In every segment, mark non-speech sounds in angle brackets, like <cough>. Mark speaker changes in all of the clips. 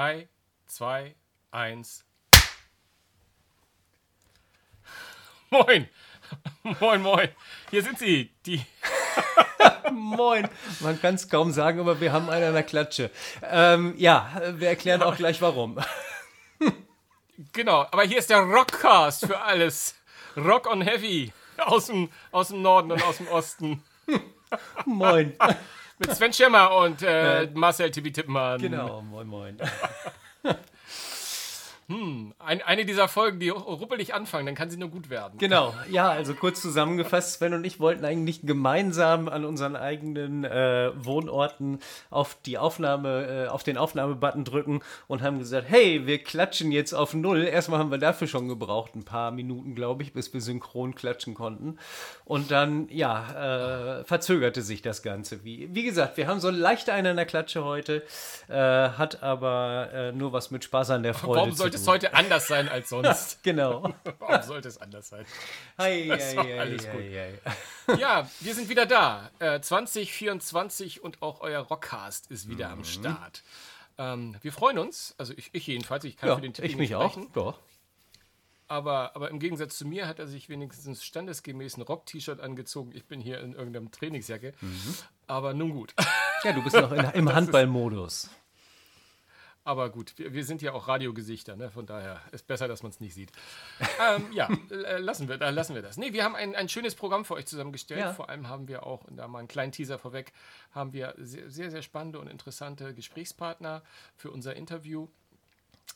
Speaker 1: 3, 2, 1. Moin! <laughs> Moin, moin! Hier sind sie, die. <laughs>
Speaker 2: Moin. Man kann es kaum sagen, aber wir haben einen an der Klatsche. Ähm, ja, wir erklären auch gleich warum. <laughs>
Speaker 1: Genau, aber hier ist der Rockcast für alles. Rock on Heavy. Aus dem, aus dem Norden und aus dem Osten.
Speaker 2: Moin.
Speaker 1: Mit Sven Schemmer und äh, Marcel Tibi Tippmann.
Speaker 2: Genau, moin, moin. <laughs>
Speaker 1: Hm, ein, eine dieser Folgen, die ruppelig anfangen, dann kann sie nur gut werden.
Speaker 2: Genau, <laughs> ja, also kurz zusammengefasst, Sven und ich wollten eigentlich gemeinsam an unseren eigenen äh, Wohnorten auf die Aufnahme, äh, auf den Aufnahmebutton drücken und haben gesagt, hey, wir klatschen jetzt auf Null. Erstmal haben wir dafür schon gebraucht, ein paar Minuten, glaube ich, bis wir synchron klatschen konnten. Und dann, ja, äh, verzögerte sich das Ganze. Wie, wie gesagt, wir haben so leicht einen an der Klatsche heute, äh, hat aber äh, nur was mit Spaß an der Freude
Speaker 1: Warum sollte es heute anders sein als sonst? <laughs>
Speaker 2: genau.
Speaker 1: Warum sollte es anders sein?
Speaker 2: Hi,
Speaker 1: Das
Speaker 2: hi,
Speaker 1: alles
Speaker 2: hi,
Speaker 1: gut. Ja, wir sind wieder da. Äh, 2024 und auch euer Rockcast ist wieder
Speaker 2: Mhm.
Speaker 1: am Start. Ähm, wir freuen uns, also ich, ich jedenfalls, ich kann
Speaker 2: Ja,
Speaker 1: für den Titel
Speaker 2: ich
Speaker 1: nicht
Speaker 2: mich auch.
Speaker 1: sprechen,
Speaker 2: Ja.
Speaker 1: aber, aber im Gegensatz zu mir hat er sich wenigstens standesgemäß ein Rock-T-Shirt angezogen. Ich bin hier in irgendeinem Trainingsjacke.
Speaker 2: Mhm.
Speaker 1: Aber nun gut.
Speaker 2: ja, du bist noch in, im Handballmodus.
Speaker 1: Aber gut, wir, wir sind ja auch Radiogesichter, ne? von daher ist besser, dass man es nicht sieht. ähm, ja, <laughs> äh, lassen, wir, äh, lassen wir das. Nee, wir haben ein, ein schönes Programm für euch zusammengestellt.
Speaker 2: Ja.
Speaker 1: Vor allem haben wir auch, und da mal einen kleinen Teaser vorweg, haben wir sehr, sehr, sehr spannende und interessante Gesprächspartner für unser Interview.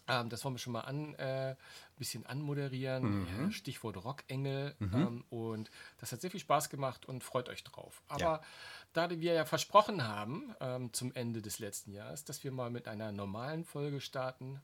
Speaker 1: Ähm, das wollen wir schon mal an, äh, ein bisschen anmoderieren. Ja, Stichwort Rockengel. Ähm, und das hat sehr viel Spaß gemacht und freut euch drauf. Aber
Speaker 2: Ja.
Speaker 1: da wir ja versprochen haben ähm, zum Ende des letzten Jahres, dass wir mal mit einer normalen Folge starten,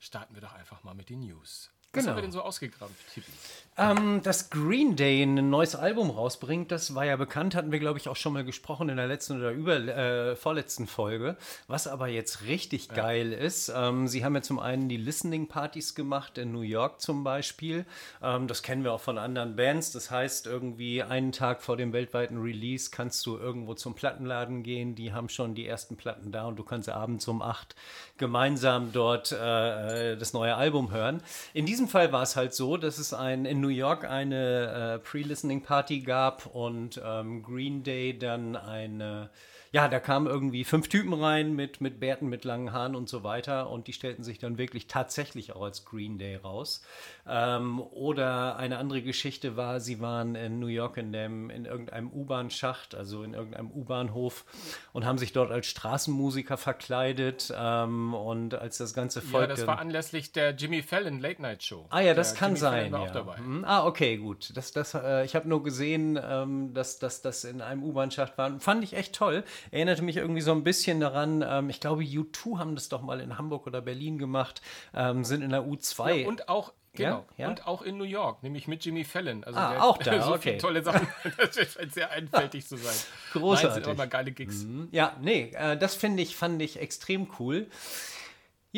Speaker 1: starten wir doch einfach mal mit den News. Was
Speaker 2: Genau.
Speaker 1: haben wir denn so ausgegraben, Tippi?
Speaker 2: Ähm, dass Green Day ein neues Album rausbringt, das war ja bekannt, hatten wir, glaube ich, auch schon mal gesprochen in der letzten oder über, äh, vorletzten Folge. Was aber jetzt richtig geil ist, ähm, sie haben ja zum einen die Listening-Partys gemacht, in New York zum Beispiel. Ähm, das kennen wir auch von anderen Bands. Das heißt, irgendwie einen Tag vor dem weltweiten Release kannst du irgendwo zum Plattenladen gehen. Die haben schon die ersten Platten da und du kannst abends um acht gemeinsam dort äh, das neue Album hören. In diesem Fall war es halt so, dass es ein, in New York eine äh, Pre-Listening-Party gab und ähm, Green Day dann eine. Ja, da kamen irgendwie fünf Typen rein mit, mit Bärten, mit langen Haaren und so weiter und die stellten sich dann wirklich tatsächlich auch als Green Day raus. Ähm, oder eine andere Geschichte war, sie waren in New York in, dem, in irgendeinem U-Bahn-Schacht, also in irgendeinem U-Bahnhof und haben sich dort als Straßenmusiker verkleidet ähm, und als das ganze Volk
Speaker 1: Ja, das war anlässlich der Jimmy Fallon Late Night Show.
Speaker 2: Ah ja, das
Speaker 1: Der
Speaker 2: kann
Speaker 1: Jimmy Fallon
Speaker 2: sein.
Speaker 1: War
Speaker 2: Ja.
Speaker 1: auch dabei.
Speaker 2: Hm, Ah, okay, gut. Das, das, äh, ich habe nur gesehen, ähm, dass das in einem U-Bahn-Schacht war. Fand ich echt toll. Erinnerte mich irgendwie so ein bisschen daran, ähm, ich glaube, U2 haben das doch mal in Hamburg oder Berlin gemacht, ähm, sind in der U2.
Speaker 1: Und auch, genau,
Speaker 2: Ja,
Speaker 1: und auch in New York, nämlich mit Jimmy Fallon. Also
Speaker 2: Ah,
Speaker 1: der-
Speaker 2: auch <laughs> da,
Speaker 1: so
Speaker 2: okay.
Speaker 1: tolle Sachen. <laughs> Das scheint sehr <laughs> einfältig zu sein.
Speaker 2: Großartig.
Speaker 1: Nein, sind aber geile Gigs.
Speaker 2: Ja, nee, äh, das finde ich, fand ich extrem cool.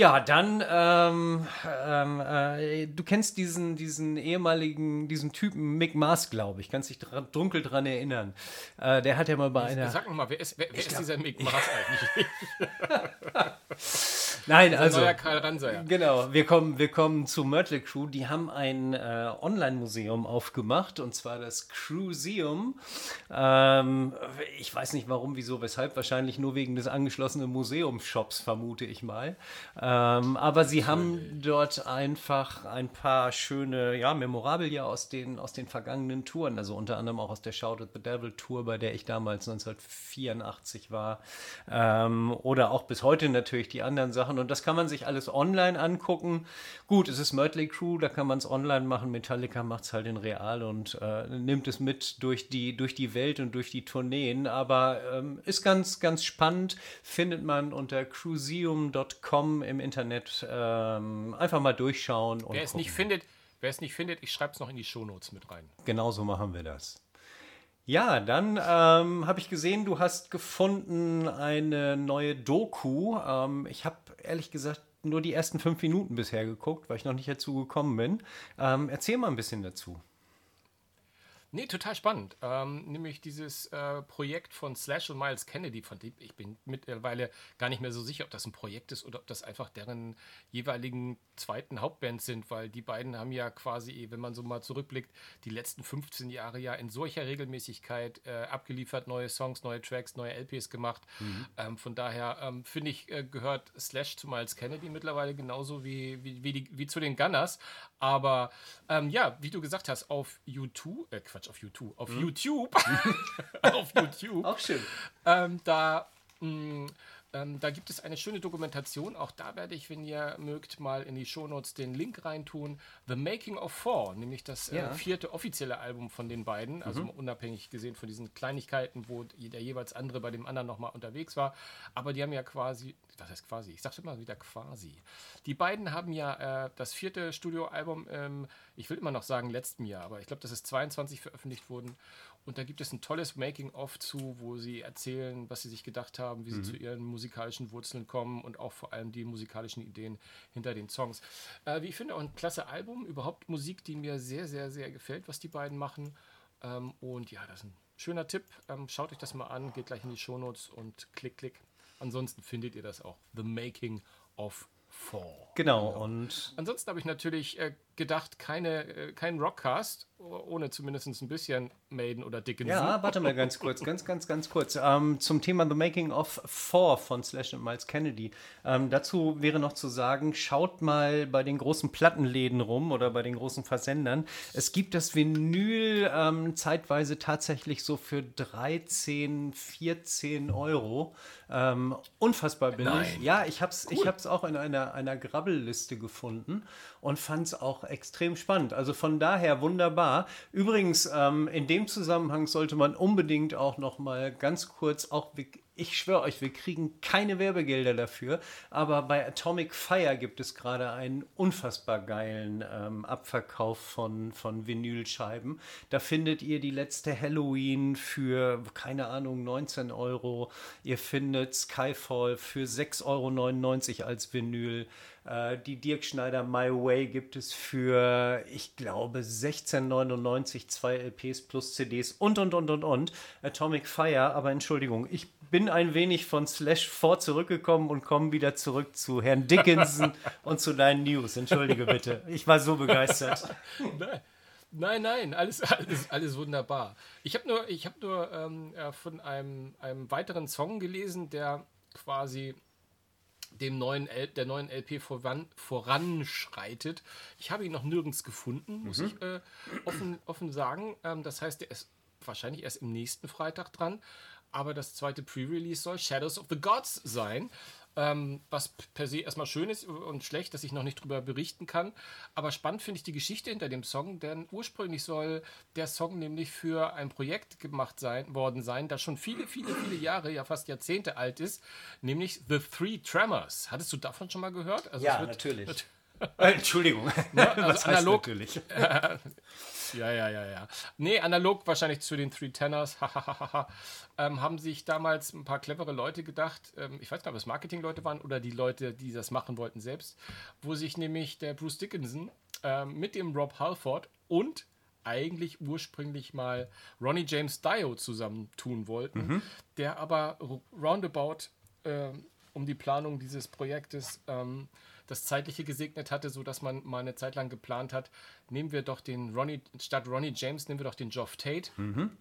Speaker 2: Ja, dann, ähm, ähm, äh, du kennst diesen, diesen ehemaligen, diesen Typen Mick Mars, glaube ich, kannst dich dra dunkel dran erinnern. Äh, der hat ja mal bei einer.
Speaker 1: Sag nochmal, wer ist, wer, wer ist dieser Mick Mars eigentlich? <laughs>
Speaker 2: Nein,
Speaker 1: Also, neuer Karl Ranser.
Speaker 2: Genau, wir kommen, wir kommen zu Mötley Crew. Die haben ein äh, Online-Museum aufgemacht und zwar das Crewseum. Ähm, ich weiß nicht warum, wieso, weshalb. Wahrscheinlich nur wegen des angeschlossenen Museumsshops, vermute ich mal. Ähm, aber sie haben dort einfach ein paar schöne ja, Memorabilia aus den, aus den vergangenen Touren. Also unter anderem auch aus der Shout at the Devil Tour, bei der ich damals 1984 war. Ähm, oder auch bis heute natürlich die anderen Sachen. Und das kann man sich alles online angucken. Gut, es ist Mötley Crew, da kann man es online machen. Metallica macht es halt in real und äh, nimmt es mit durch die, durch die Welt und durch die Tourneen. Aber ähm, ist ganz, ganz spannend. Findet man unter cruiseum.com im Internet. Ähm, einfach mal durchschauen. Und
Speaker 1: Wer es
Speaker 2: gucken.
Speaker 1: nicht findet, wer es nicht findet, ich schreibe es noch in die Shownotes mit rein.
Speaker 2: Genauso machen wir das. Ja, dann ähm, habe ich gesehen, du hast gefunden eine neue Doku. Ähm, ich habe ehrlich gesagt nur die ersten fünf Minuten bisher geguckt, weil ich noch nicht dazu gekommen bin. Ähm, erzähl mal ein bisschen dazu.
Speaker 1: Nee, total spannend. Ähm, nämlich dieses äh, Projekt von Slash und Miles Kennedy, von dem ich bin mittlerweile gar nicht mehr so sicher, ob das ein Projekt ist oder ob das einfach deren jeweiligen zweiten Hauptbands sind, weil die beiden haben ja quasi, wenn man so mal zurückblickt, die letzten 15 Jahre ja in solcher Regelmäßigkeit äh, abgeliefert, neue Songs, neue Tracks, neue LPs gemacht. Mhm. Ähm, von daher ähm, finde ich, äh, gehört Slash zu Miles Kennedy mittlerweile genauso wie, wie, wie, die, wie zu den Gunners. Aber ähm, ja, wie du gesagt hast, auf YouTube, äh, Quatsch, auf YouTube, auf hm? YouTube, <laughs> auf YouTube,
Speaker 2: auch schön.
Speaker 1: Ähm, da mh, mm, ähm, da gibt es eine schöne Dokumentation. Auch da werde ich, wenn ihr mögt, mal in die Shownotes den Link reintun. The Making of Four, nämlich das äh, ja. äh, vierte offizielle Album von den beiden. Also mhm. unabhängig gesehen von diesen Kleinigkeiten, wo der jeweils andere bei dem anderen nochmal unterwegs war. Aber die haben ja quasi, was heißt quasi? Ich sagte immer wieder quasi. Die beiden haben ja äh, das vierte Studioalbum, ähm, ich will immer noch sagen letzten Jahr, aber ich glaube, das ist 22 veröffentlicht worden. Und da gibt es ein tolles Making-of zu, wo sie erzählen, was sie sich gedacht haben, wie sie mhm. zu ihren musikalischen Wurzeln kommen und auch vor allem die musikalischen Ideen hinter den Songs. Äh, wie ich finde, auch ein klasse Album. Überhaupt Musik, die mir sehr, sehr, sehr gefällt, was die beiden machen. Ähm, und ja, das ist ein schöner Tipp. Ähm, schaut euch das mal an, geht gleich in die Shownotes und klick, klick. Ansonsten findet ihr das auch. The Making of Four.
Speaker 2: Genau, genau. und.
Speaker 1: Ansonsten habe ich natürlich äh, gedacht, keine, äh, kein Rockcast, ohne zumindest ein bisschen Maiden oder Dickinson.
Speaker 2: Ja, warte mal ganz kurz, ganz, ganz, ganz kurz. Ähm, zum Thema The Making of Four von Slash und Miles Kennedy. Ähm, dazu wäre noch zu sagen, schaut mal bei den großen Plattenläden rum oder bei den großen Versendern. Es gibt das Vinyl ähm, zeitweise tatsächlich so für 13, 14 Euro. Ähm, unfassbar billig. Ja, ich habe es cool. Ich auch in einer, einer Grabbelliste gefunden und fand es auch extrem spannend. Also von daher wunderbar. Übrigens, ähm, in dem Zusammenhang sollte man unbedingt auch noch mal ganz kurz auch ich schwöre euch, wir kriegen keine Werbegelder dafür, aber bei Atomic Fire gibt es gerade einen unfassbar geilen ähm, Abverkauf von, von Vinylscheiben. Da findet ihr die letzte Halloween für, keine Ahnung, 19 Euro. Ihr findet Skyfall für 6,99 Euro als Vinyl. Äh, die Dirk Schneider My Way gibt es für, ich glaube, 16,99, zwei LPs plus CDs und, und, und, und, und. Atomic Fire, aber Entschuldigung, ich bin ein wenig von Slash vor zurückgekommen und komme wieder zurück zu Herrn Dickinson <laughs> und zu deinen News. Entschuldige bitte. Ich war so begeistert. <laughs>
Speaker 1: Nein. Nein, nein, alles, alles, alles wunderbar. Ich habe nur, ich hab nur ähm, von einem, einem weiteren Song gelesen, der quasi dem neuen L der neuen LP voran, voranschreitet. Ich habe ihn noch nirgends gefunden, muss mhm. ich äh, offen, offen sagen. Ähm, das heißt, der ist wahrscheinlich erst im nächsten Freitag dran. Aber das zweite Pre-Release soll Shadows of the Gods sein. Ähm, was per se erstmal schön ist und schlecht, dass ich noch nicht drüber berichten kann. Aber spannend finde ich die Geschichte hinter dem Song, denn ursprünglich soll der Song nämlich für ein Projekt gemacht sein, worden sein, das schon viele, viele, viele Jahre, ja fast Jahrzehnte alt ist, nämlich The Three Tremors. Hattest du davon schon mal gehört?
Speaker 2: Also ja, wird, natürlich. Wird, <laughs> Entschuldigung.
Speaker 1: Ja, also Was analog, natürlich? Äh, ja, ja, ja, ja. Nee, analog wahrscheinlich zu den Three Tenors, ähm, haben sich damals ein paar clevere Leute gedacht, ähm, ich weiß gar nicht, ob es Marketingleute waren oder die Leute, die das machen wollten selbst, wo sich nämlich der Bruce Dickinson ähm, mit dem Rob Halford und eigentlich ursprünglich mal Ronnie James Dio zusammentun wollten, mhm. der aber roundabout äh, um die Planung dieses Projektes ähm, das Zeitliche gesegnet hatte, sodass man mal eine Zeit lang geplant hat, nehmen wir doch den Ronnie, statt Ronnie James, nehmen wir doch den Geoff Tate mhm.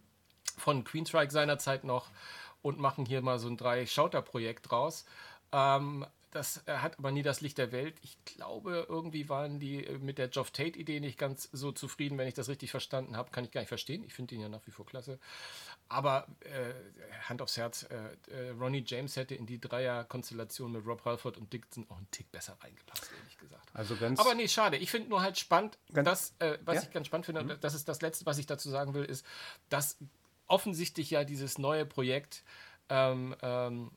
Speaker 1: von Queenstrike seinerzeit noch und machen hier mal so ein Drei-Schauter-Projekt draus. Ähm, das hat aber nie das Licht der Welt. Ich glaube, irgendwie waren die äh, mit der Geoff Tate-Idee nicht ganz so zufrieden, wenn ich das richtig verstanden habe. Kann ich gar nicht verstehen. Ich finde ihn ja nach wie vor klasse. Aber äh, Hand aufs Herz, äh, äh, Ronnie James hätte in die Dreier-Konstellation mit Rob Halford und Dixon auch einen Tick besser reingepasst, ehrlich gesagt.
Speaker 2: Also ganz
Speaker 1: Aber nee, schade. Ich finde nur halt spannend, dass, äh, was ja? ich ganz spannend finde, mhm. das ist das Letzte, was ich dazu sagen will, ist, dass offensichtlich ja dieses neue Projekt ähm, ähm,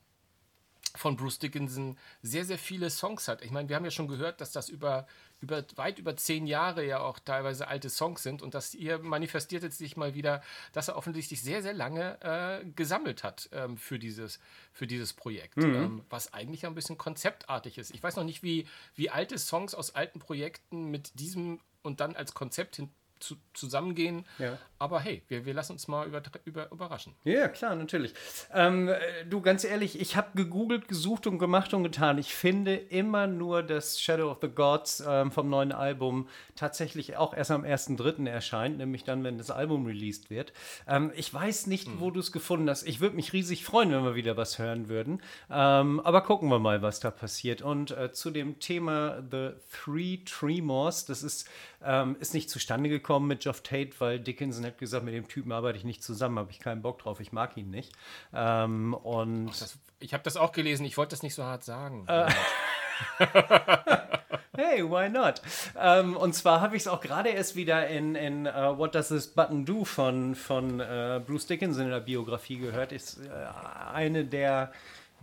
Speaker 1: von Bruce Dickinson sehr, sehr viele Songs hat. Ich meine, wir haben ja schon gehört, dass das über, über weit über zehn Jahre ja auch teilweise alte Songs sind und dass ihr manifestiert jetzt sich mal wieder, dass er offensichtlich sehr, sehr lange äh, gesammelt hat ähm, für, dieses, für dieses Projekt, mhm. ähm, was eigentlich ein bisschen konzeptartig ist. Ich weiß noch nicht, wie, wie alte Songs aus alten Projekten mit diesem und dann als Konzept hin zu, zusammengehen.
Speaker 2: Ja.
Speaker 1: Aber hey, wir, wir lassen uns mal über, über, überraschen.
Speaker 2: Ja, klar, natürlich. Ähm, äh, du, ganz ehrlich, ich habe gegoogelt, gesucht und gemacht und getan. Ich finde immer nur, dass Shadow of the Gods ähm, vom neuen Album tatsächlich auch erst am 1.3. erscheint, nämlich dann, wenn das Album released wird. Ähm, ich weiß nicht, wo du es gefunden hast. Ich würde mich riesig freuen, wenn wir wieder was hören würden. Ähm, aber gucken wir mal, was da passiert. Und äh, zu dem Thema The Three Tremors, das ist, ähm, ist nicht zustande gekommen mit Geoff Tate, weil Dickinson hat gesagt, mit dem Typen arbeite ich nicht zusammen, habe ich keinen Bock drauf, ich mag ihn nicht. Ähm, und
Speaker 1: Das, ich habe das auch gelesen, ich wollte das nicht so hart sagen. <laughs>
Speaker 2: Hey, why not? Ähm, und zwar habe ich es auch gerade erst wieder in, in uh, What Does This Button Do von, von uh, Bruce Dickinson in der Biografie gehört. Ist uh, eine der,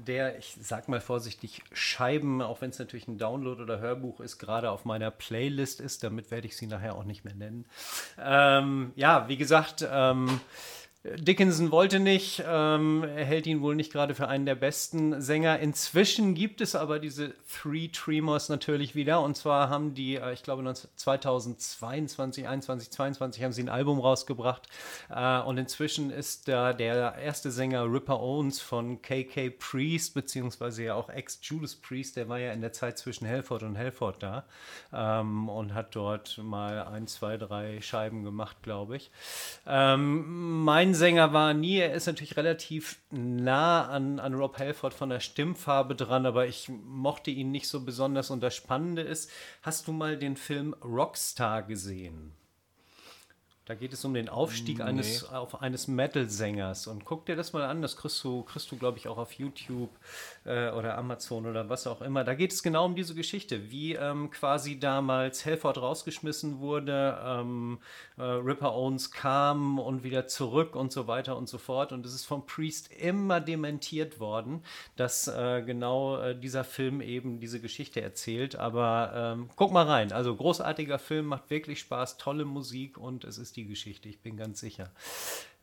Speaker 2: der, ich sag mal vorsichtig, Scheiben, auch wenn es natürlich ein Download oder Hörbuch ist, gerade auf meiner Playlist ist. Damit werde ich sie nachher auch nicht mehr nennen. Ähm, ja, wie gesagt, ähm, Dickinson wollte nicht, ähm, er hält ihn wohl nicht gerade für einen der besten Sänger. Inzwischen gibt es aber diese Three Tremors natürlich wieder. Und zwar haben die, äh, ich glaube 2022, 21, 22 haben sie ein Album rausgebracht. Äh, und inzwischen ist da der erste Sänger Ripper Owens von KK Priest, beziehungsweise ja auch ex-Judas Priest, der war ja in der Zeit zwischen Helford und Helford da ähm, und hat dort mal ein, zwei, drei Scheiben gemacht, glaube ich. Ähm, mein Sänger war nie, er ist natürlich relativ nah an, an Rob Halford von der Stimmfarbe dran, aber ich mochte ihn nicht so besonders. Und das Spannende ist, hast du mal den Film Rockstar gesehen? Da geht es um den Aufstieg eines, auf eines Metal-Sängers. Und guck dir das mal an, das kriegst du, kriegst du glaube ich, auch auf YouTube äh, oder Amazon oder was auch immer. Da geht es genau um diese Geschichte, wie ähm, quasi damals Helford rausgeschmissen wurde, ähm, äh, Ripper Owens kam und wieder zurück und so weiter und so fort. Und es ist vom Priest immer dementiert worden, dass äh, genau äh, dieser Film eben diese Geschichte erzählt. Aber ähm, guck mal rein. Also großartiger Film, macht wirklich Spaß, tolle Musik und es ist die Geschichte, ich bin ganz sicher.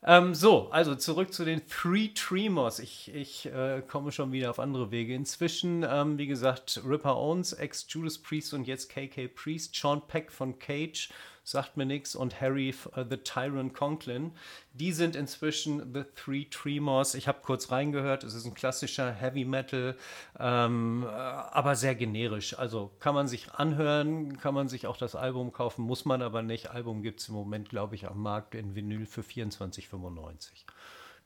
Speaker 2: Ähm, so, also zurück zu den Three Tremors. Ich, ich äh, komme schon wieder auf andere Wege. Inzwischen, ähm, wie gesagt, Ripper Owens, ex-Judas Priest und jetzt KK Priest, Sean Peck von Cage, sagt mir nichts, und Harry uh, the Tyrant Conklin. Die sind inzwischen The Three Tremors. Ich habe kurz reingehört, es ist ein klassischer Heavy Metal, ähm, äh, aber sehr generisch. Also kann man sich anhören, kann man sich auch das Album kaufen, muss man aber nicht. Album gibt es im Moment, glaube ich, am Markt in Vinyl für 24,95.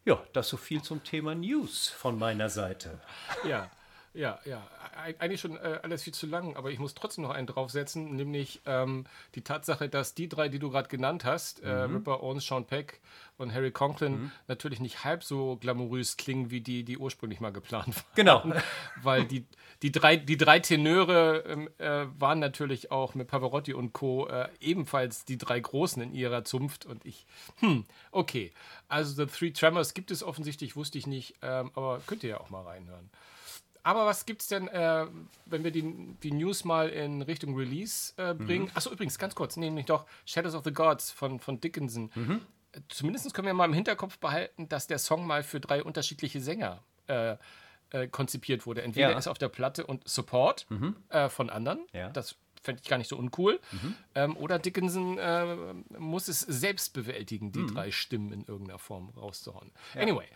Speaker 2: Ja, das so viel zum Thema News von meiner Seite.
Speaker 1: Ja, ja, ja. Eig- Eigentlich schon äh, alles viel zu lang, aber ich muss trotzdem noch einen draufsetzen, nämlich ähm, die Tatsache, dass die drei, die du gerade genannt hast, äh, Ripper Owens, Sean Peck und Harry Conklin, natürlich nicht halb so glamourös klingen, wie die, die ursprünglich mal geplant waren.
Speaker 2: Genau. <laughs>
Speaker 1: Weil die, die, drei, die drei Tenöre ähm, äh, waren natürlich auch mit Pavarotti und Co. Äh, ebenfalls die drei Großen in ihrer Zunft und ich, hm, okay. Also The Three Tremors gibt es offensichtlich, wusste ich nicht, ähm, aber könnt ihr ja auch mal reinhören. Aber was gibt's denn, äh, wenn wir die, die News mal in Richtung Release äh, bringen? Achso, übrigens, ganz kurz, nämlich doch Shadows of the Gods von, von Dickinson. Äh, Zumindest können wir mal im Hinterkopf behalten, dass der Song mal für drei unterschiedliche Sänger äh, äh, konzipiert wurde. Entweder
Speaker 2: Ja.
Speaker 1: ist auf der Platte und Support äh, von anderen.
Speaker 2: Ja.
Speaker 1: Das fände ich gar nicht so uncool. Ähm, oder Dickinson äh, muss es selbst bewältigen, die drei Stimmen in irgendeiner Form rauszuhauen. Anyway,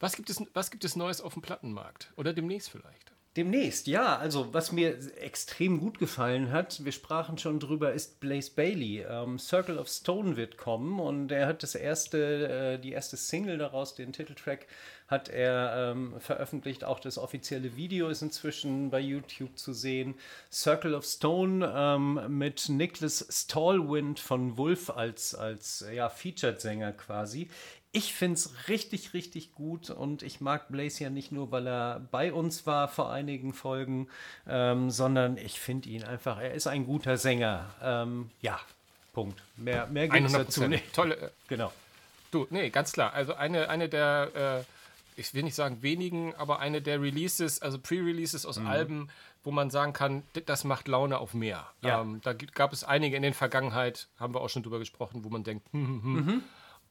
Speaker 1: was gibt, es, was gibt es Neues auf dem Plattenmarkt? Oder demnächst vielleicht?
Speaker 2: Demnächst, ja. Also, was mir extrem gut gefallen hat, wir sprachen schon drüber, ist Blaze Bailey. Ähm, Circle of Stone wird kommen und er hat das erste, äh, die erste Single daraus, den Titeltrack, hat er ähm, veröffentlicht. Auch das offizielle Video ist inzwischen bei YouTube zu sehen. Circle of Stone ähm, mit Nicholas Stallwind von Wolf als, als ja, Featured-Sänger quasi. Ich finde es richtig, richtig gut und ich mag Blaze ja nicht nur, weil er bei uns war vor einigen Folgen, ähm, sondern ich finde ihn einfach, er ist ein guter Sänger. Ähm, ja, Punkt. Mehr, mehr gibt es dazu nicht.
Speaker 1: Tolle. Äh,
Speaker 2: Genau.
Speaker 1: du, nee, ganz klar. Also eine, eine der, äh, ich will nicht sagen wenigen, aber eine der Releases, also Pre-Releases aus Alben, wo man sagen kann, das macht Laune auf mehr.
Speaker 2: Ja.
Speaker 1: Ähm, da gab es einige in der Vergangenheit, haben wir auch schon drüber gesprochen, wo man denkt, hm, hm, hm.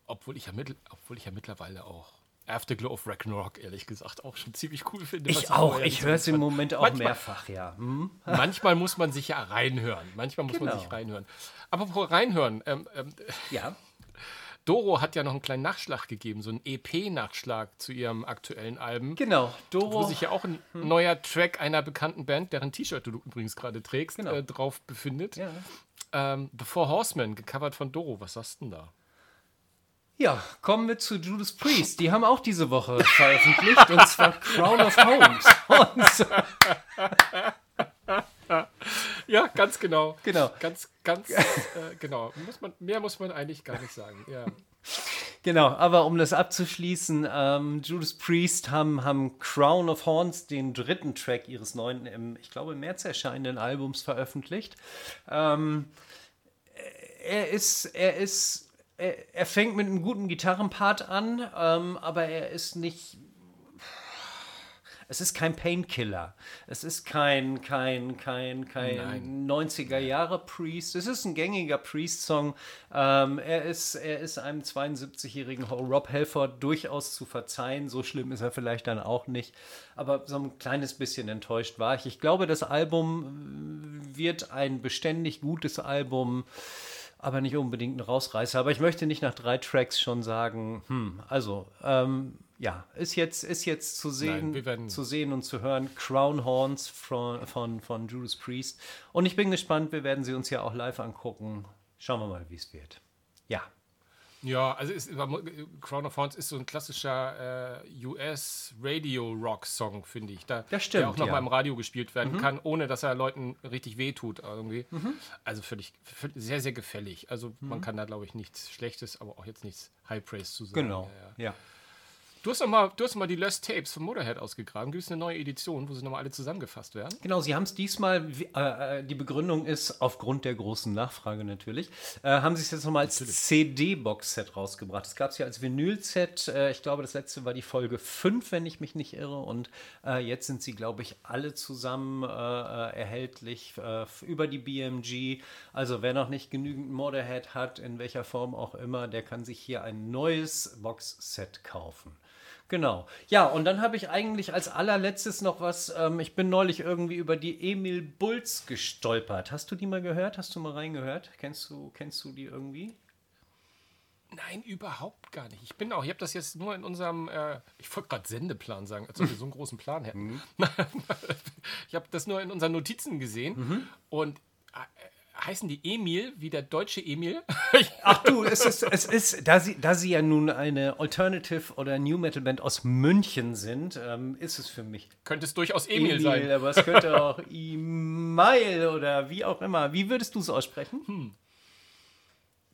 Speaker 1: Obwohl, ich ja mittel, obwohl ich ja mittlerweile auch Afterglow of Ragnarok, ehrlich gesagt, auch schon ziemlich cool finde.
Speaker 2: Ich auch, ich höre es im Moment auch manchmal, mehrfach, ja. Hm? <laughs>
Speaker 1: Manchmal muss man sich ja reinhören. Manchmal muss genau. man sich reinhören. Aber reinhören, ähm, ähm,
Speaker 2: ja. <laughs>
Speaker 1: Doro hat ja noch einen kleinen Nachschlag gegeben, so einen EP-Nachschlag zu ihrem aktuellen Album.
Speaker 2: Genau,
Speaker 1: Doro. Wo sich ja auch ein hm. neuer Track einer bekannten Band, deren T-Shirt du übrigens gerade trägst, genau. äh, drauf befindet. Ja. Ähm, The Four Horsemen, gecovert von Doro. Was sagst du denn da?
Speaker 2: Ja, kommen wir zu Judas Priest. Die haben auch diese Woche <laughs> veröffentlicht und zwar Crown of Homes. <laughs>
Speaker 1: ja, ganz genau.
Speaker 2: Genau.
Speaker 1: Ganz, ganz, äh, genau. Muss man, mehr muss man eigentlich gar nicht sagen. Ja.
Speaker 2: Genau, aber um das abzuschließen, ähm, Judas Priest haben, haben Crown of Horns, den dritten Track ihres neuen, im, ich glaube, im März erscheinenden Albums veröffentlicht. Ähm, er ist, er ist er, fängt mit einem guten Gitarrenpart an, ähm, aber er ist nicht. Es ist kein Painkiller. Es ist kein, kein, kein, kein 90er Jahre Priest. Es ist ein gängiger Priest-Song. Ähm, er, ist, er ist einem 72-jährigen Rob Halford durchaus zu verzeihen. So schlimm ist er vielleicht dann auch nicht. Aber so ein kleines bisschen enttäuscht war ich. Ich glaube, das Album wird ein beständig gutes Album aber nicht unbedingt ein Rausreißer. Aber ich möchte nicht nach drei Tracks schon sagen, hm, also, ähm, ja, ist jetzt, ist jetzt zu sehen, Nein, zu sehen und zu hören. Crown Horns von, von, von Judas Priest. Und ich bin gespannt, wir werden sie uns ja auch live angucken. Schauen wir mal, wie es wird. Ja.
Speaker 1: Ja, also ist, Crown of Horns ist so ein klassischer äh, US-Radio-Rock-Song, finde ich. Da,
Speaker 2: das stimmt.
Speaker 1: Der auch noch ja. mal im Radio gespielt werden mhm. kann, ohne dass er Leuten richtig wehtut irgendwie. Mhm. Also völlig, völlig, sehr, sehr gefällig. Also mhm. man kann da, glaube ich, nichts Schlechtes, aber auch jetzt nichts High Praise zu sagen.
Speaker 2: Genau, ja. ja.
Speaker 1: Du hast, mal, du hast mal die Lost Tapes von Motorhead ausgegraben. Gibt es eine neue Edition, wo sie nochmal alle zusammengefasst werden?
Speaker 2: Genau, sie haben es diesmal, äh, äh, die Begründung ist aufgrund der großen Nachfrage natürlich, äh, haben sie es jetzt nochmal als CD-Box-Set rausgebracht. Es gab es ja als Vinyl-Set, äh, ich glaube, das letzte war die Folge 5, wenn ich mich nicht irre. Und äh, jetzt sind sie, glaube ich, alle zusammen äh, erhältlich über die BMG. Also wer noch nicht genügend Motorhead hat, in welcher Form auch immer, der kann sich hier ein neues Box-Set kaufen. Genau. Ja, und dann habe ich eigentlich als allerletztes noch was. Ähm, ich bin neulich irgendwie über die Emil Bulls gestolpert. Hast du die mal gehört? Hast du mal reingehört? Kennst du, kennst du die irgendwie?
Speaker 1: Nein, überhaupt gar nicht. Ich bin auch, ich habe das jetzt nur in unserem, äh, ich wollte gerade Sendeplan sagen, als ob wir so einen großen Plan hätten. Mhm. <laughs> ich habe das nur in unseren Notizen gesehen mhm. und äh, heißen die Emil wie der deutsche Emil? <laughs>
Speaker 2: Ach du, es ist, es ist da, sie, da sie ja nun eine Alternative oder New Metal Band aus München sind, ähm, ist es für mich.
Speaker 1: Könnte es durchaus Emil, Emil sein.
Speaker 2: Aber es könnte auch Email oder wie auch immer. Wie würdest du es aussprechen? Hm.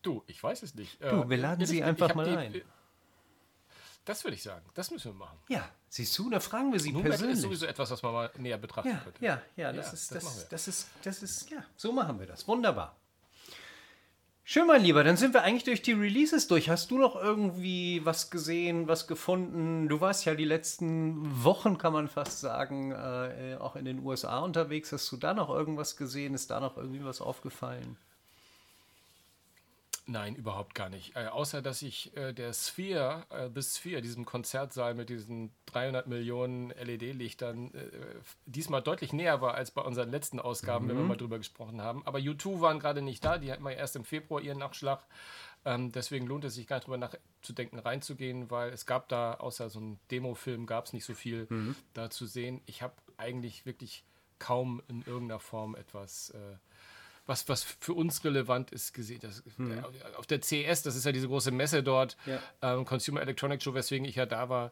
Speaker 1: Du, ich weiß es nicht.
Speaker 2: Du, wir laden sie einfach mal ein.
Speaker 1: Das würde ich sagen. Das müssen wir machen.
Speaker 2: Ja, siehst du, da fragen wir sie Numet persönlich.
Speaker 1: ist sowieso etwas, was man mal näher betrachten
Speaker 2: ja,
Speaker 1: könnte.
Speaker 2: Ja, ja, das, ja, ist, das, das, das, ist, das ist, ja, so machen wir das. Wunderbar. Schön, mein Lieber, dann sind wir eigentlich durch die Releases durch. Hast du noch irgendwie was gesehen, was gefunden? Du warst ja die letzten Wochen, kann man fast sagen, äh, auch in den USA unterwegs. Hast du da noch irgendwas gesehen? Ist da noch irgendwie was aufgefallen?
Speaker 1: Nein, überhaupt gar nicht. Äh, außer, dass ich äh, der Sphere, äh, The Sphere, diesem Konzertsaal mit diesen 300 Millionen LED-Lichtern, äh, diesmal deutlich näher war als bei unseren letzten Ausgaben, mhm. wenn wir mhm. mal drüber gesprochen haben. Aber U2 waren gerade nicht da, die hatten ja erst im Februar ihren Nachschlag. Ähm, deswegen lohnt es sich gar nicht drüber nachzudenken, reinzugehen, weil es gab da, außer so einem Demofilm, gab es nicht so viel mhm. da zu sehen. Ich habe eigentlich wirklich kaum in irgendeiner Form etwas äh, was, was für uns relevant ist, gesehen. Das, mhm. Auf der CES, das ist ja diese große Messe dort, ja. ähm, Consumer Electronic Show, weswegen ich ja da war,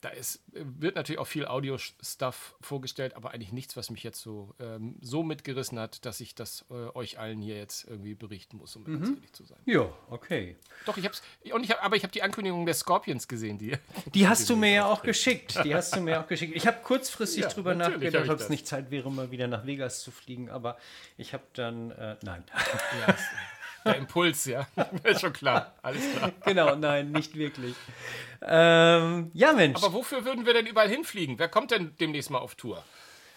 Speaker 1: da ist, wird natürlich auch viel Audio-Stuff vorgestellt, aber eigentlich nichts, was mich jetzt so, ähm, so mitgerissen hat, dass ich das äh, euch allen hier jetzt irgendwie berichten muss, um mhm. ganz ehrlich zu sein.
Speaker 2: Ja, okay.
Speaker 1: Doch, ich hab's, und ich hab, aber ich habe die Ankündigung der Scorpions gesehen, die. <laughs>
Speaker 2: Die hast du mir ja auch geschickt. Die hast du mir auch geschickt. Ich habe kurzfristig ja, drüber nachgedacht, ob es nicht Zeit wäre, mal wieder nach Vegas zu fliegen, aber ich habe dann, äh, nein. Ja, <laughs>
Speaker 1: der Impuls, ja. <laughs> Ist schon klar. Alles klar.
Speaker 2: Genau, nein, nicht wirklich. Ähm, ja, Mensch.
Speaker 1: Aber wofür würden wir denn überall hinfliegen? Wer kommt denn demnächst mal auf Tour?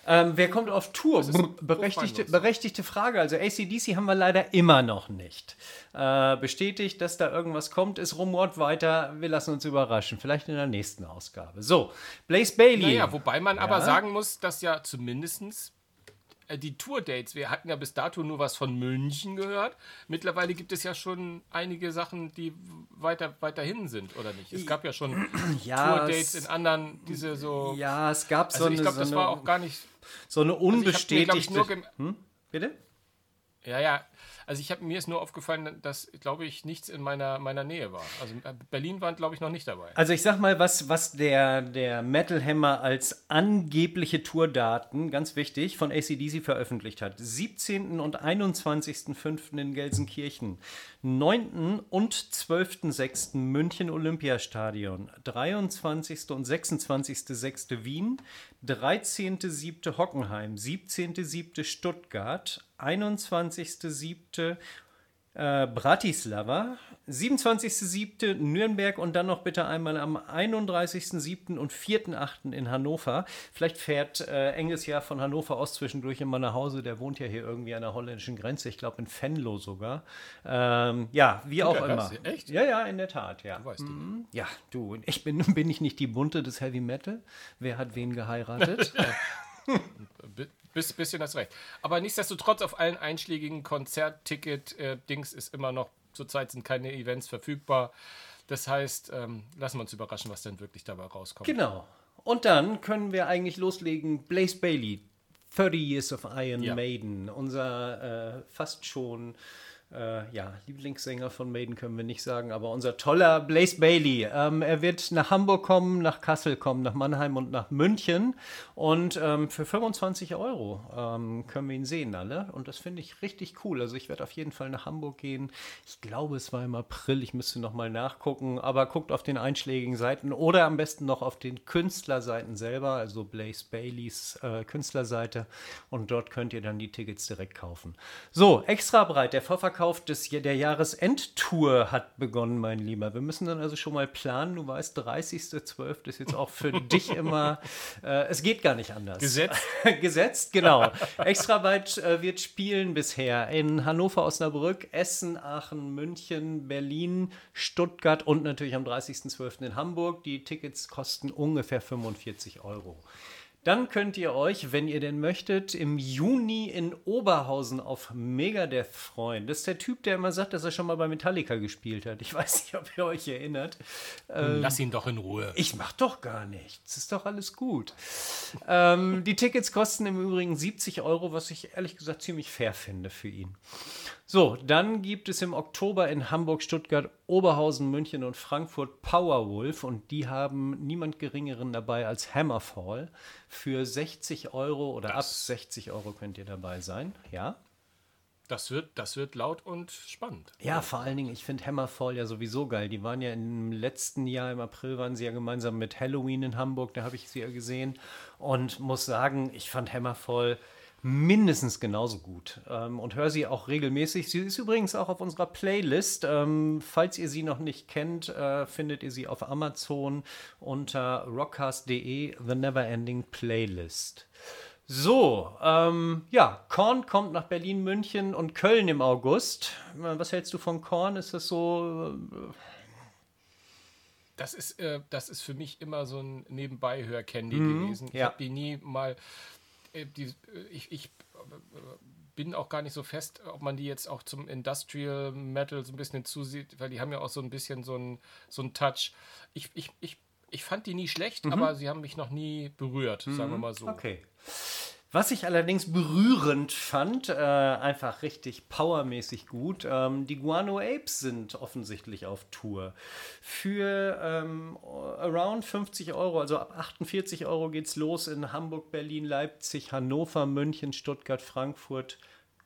Speaker 2: Ähm, wer kommt auf Tour? Berechtigte, berechtigte Frage. Also ACDC haben wir leider immer noch nicht. Äh, bestätigt, dass da irgendwas kommt, ist rumort weiter. Wir lassen uns überraschen. Vielleicht in der nächsten Ausgabe. So, Blaze Bailey.
Speaker 1: Naja, wobei man ja. aber sagen muss, dass ja zumindestens äh, die Tour-Dates, wir hatten ja bis dato nur was von München gehört. Mittlerweile gibt es ja schon einige Sachen, die weiter, weiter sind, oder nicht? Es gab ja schon <clears throat> ja, Tour-Dates in anderen, diese so.
Speaker 2: Ja, es gab
Speaker 1: also
Speaker 2: so
Speaker 1: ich glaube, das war auch gar nicht.
Speaker 2: So eine unbestätigte. Also hm? Bitte?
Speaker 1: Ja, ja, also ich habe mir ist nur aufgefallen, dass, glaube ich, nichts in meiner, meiner Nähe war. Also äh, Berlin waren, glaube ich, noch nicht dabei.
Speaker 2: Also ich sag mal, was, was der, der Metal Hammer als angebliche Tourdaten, ganz wichtig, von ACDC veröffentlicht hat. 17. und 21.05. in Gelsenkirchen. 9. und 12.06. München Olympiastadion. 23. und 26.06. Wien. 13.07. Hockenheim, 17.07. Stuttgart, 21.07. Äh, Bratislava, 27.07. Nürnberg und dann noch bitte einmal am 31.07. und 4.08. in Hannover. Vielleicht fährt äh, Engels ja von Hannover aus zwischendurch immer nach Hause. Der wohnt ja hier irgendwie an der holländischen Grenze. Ich glaube in Venlo sogar. Ähm, ja, wie auch immer. Das?
Speaker 1: Echt?
Speaker 2: Ja, ja, in der Tat, ja. Du weißt mhm. Ja, du, ich bin, <laughs> bin ich nicht die Bunte des Heavy Metal? Wer hat wen geheiratet? <laughs> <laughs>
Speaker 1: Bis, bisschen das recht. Aber nichtsdestotrotz auf allen einschlägigen Konzertticket-Dings ist immer noch, zurzeit sind keine Events verfügbar. Das heißt, ähm, lassen wir uns überraschen, was denn wirklich dabei rauskommt.
Speaker 2: Genau. Und dann können wir eigentlich loslegen. Blaze Bailey, 30 Years of Iron ja. Maiden, unser äh, fast schon äh, ja, Lieblingssänger von Maiden können wir nicht sagen, aber unser toller Blaze Bailey. Ähm, er wird nach Hamburg kommen, nach Kassel kommen, nach Mannheim und nach München. Und ähm, für 25 Euro ähm, können wir ihn sehen, alle. Und das finde ich richtig cool. Also ich werde auf jeden Fall nach Hamburg gehen. Ich glaube, es war im April. Ich müsste noch mal nachgucken. Aber guckt auf den einschlägigen Seiten oder am besten noch auf den Künstlerseiten selber, also Blaze Baileys äh, Künstlerseite. Und dort könnt ihr dann die Tickets direkt kaufen. So, extra breit. Der Vorverkauf Verkauf des, der Jahresendtour hat begonnen, mein Lieber. Wir müssen dann also schon mal planen. Du weißt, 30.12. ist jetzt auch für dich <laughs> immer, äh, es geht gar nicht anders.
Speaker 1: Gesetzt? <laughs>
Speaker 2: Gesetzt, genau. Extraweit äh, wird spielen bisher in Hannover, Osnabrück, Essen, Aachen, München, Berlin, Stuttgart und natürlich am 30.12. in Hamburg. Die Tickets kosten ungefähr 45 Euro. Dann könnt ihr euch, wenn ihr denn möchtet, im Juni in Oberhausen auf Megadeth freuen. Das ist der Typ, der immer sagt, dass er schon mal bei Metallica gespielt hat. Ich weiß nicht, ob ihr euch erinnert.
Speaker 1: Ähm, Lass ihn doch in Ruhe.
Speaker 2: Ich mach doch gar nichts. Ist doch alles gut. ähm, die Tickets kosten im Übrigen 70 Euro, was ich ehrlich gesagt ziemlich fair finde für ihn. So, dann gibt es im Oktober in Hamburg, Stuttgart, Oberhausen, München und Frankfurt Powerwolf und die haben niemand Geringeren dabei als Hammerfall. Für 60 Euro oder das, ab 60 Euro könnt ihr dabei sein, ja.
Speaker 1: Das wird, das wird laut und spannend.
Speaker 2: Ja, vor allen Dingen, ich finde Hammerfall ja sowieso geil. Die waren ja im letzten Jahr, im April, waren sie ja gemeinsam mit Halloween in Hamburg, da habe ich sie ja gesehen. Und muss sagen, ich fand Hammerfall mindestens genauso gut ähm, und höre sie auch regelmäßig. Sie ist übrigens auch auf unserer Playlist. Ähm, falls ihr sie noch nicht kennt, äh, findet ihr sie auf Amazon unter rockcast.de The Neverending Playlist. So, ähm, ja, Korn kommt nach Berlin, München und Köln im August. Was hältst du von Korn? Ist das so. Äh,
Speaker 1: das ist, äh, das ist für mich immer so ein Nebenbei-Hör-Candy mhm, gewesen. Ich ja. habe die nie mal äh, die, äh, ich, ich äh, bin auch gar nicht so fest, ob man die jetzt auch zum Industrial Metal so ein bisschen hinzusieht, weil die haben ja auch so ein bisschen so einen so Touch. Ich, ich, ich, ich fand die nie schlecht, mhm. aber sie haben mich noch nie berührt, mhm. sagen wir mal so.
Speaker 2: Okay. Was ich allerdings berührend fand, äh, einfach richtig powermäßig gut, ähm, die Guano Apes sind offensichtlich auf Tour. Für ähm, around 50 Euro, also ab 48 Euro geht's los in Hamburg, Berlin, Leipzig, Hannover, München, Stuttgart, Frankfurt,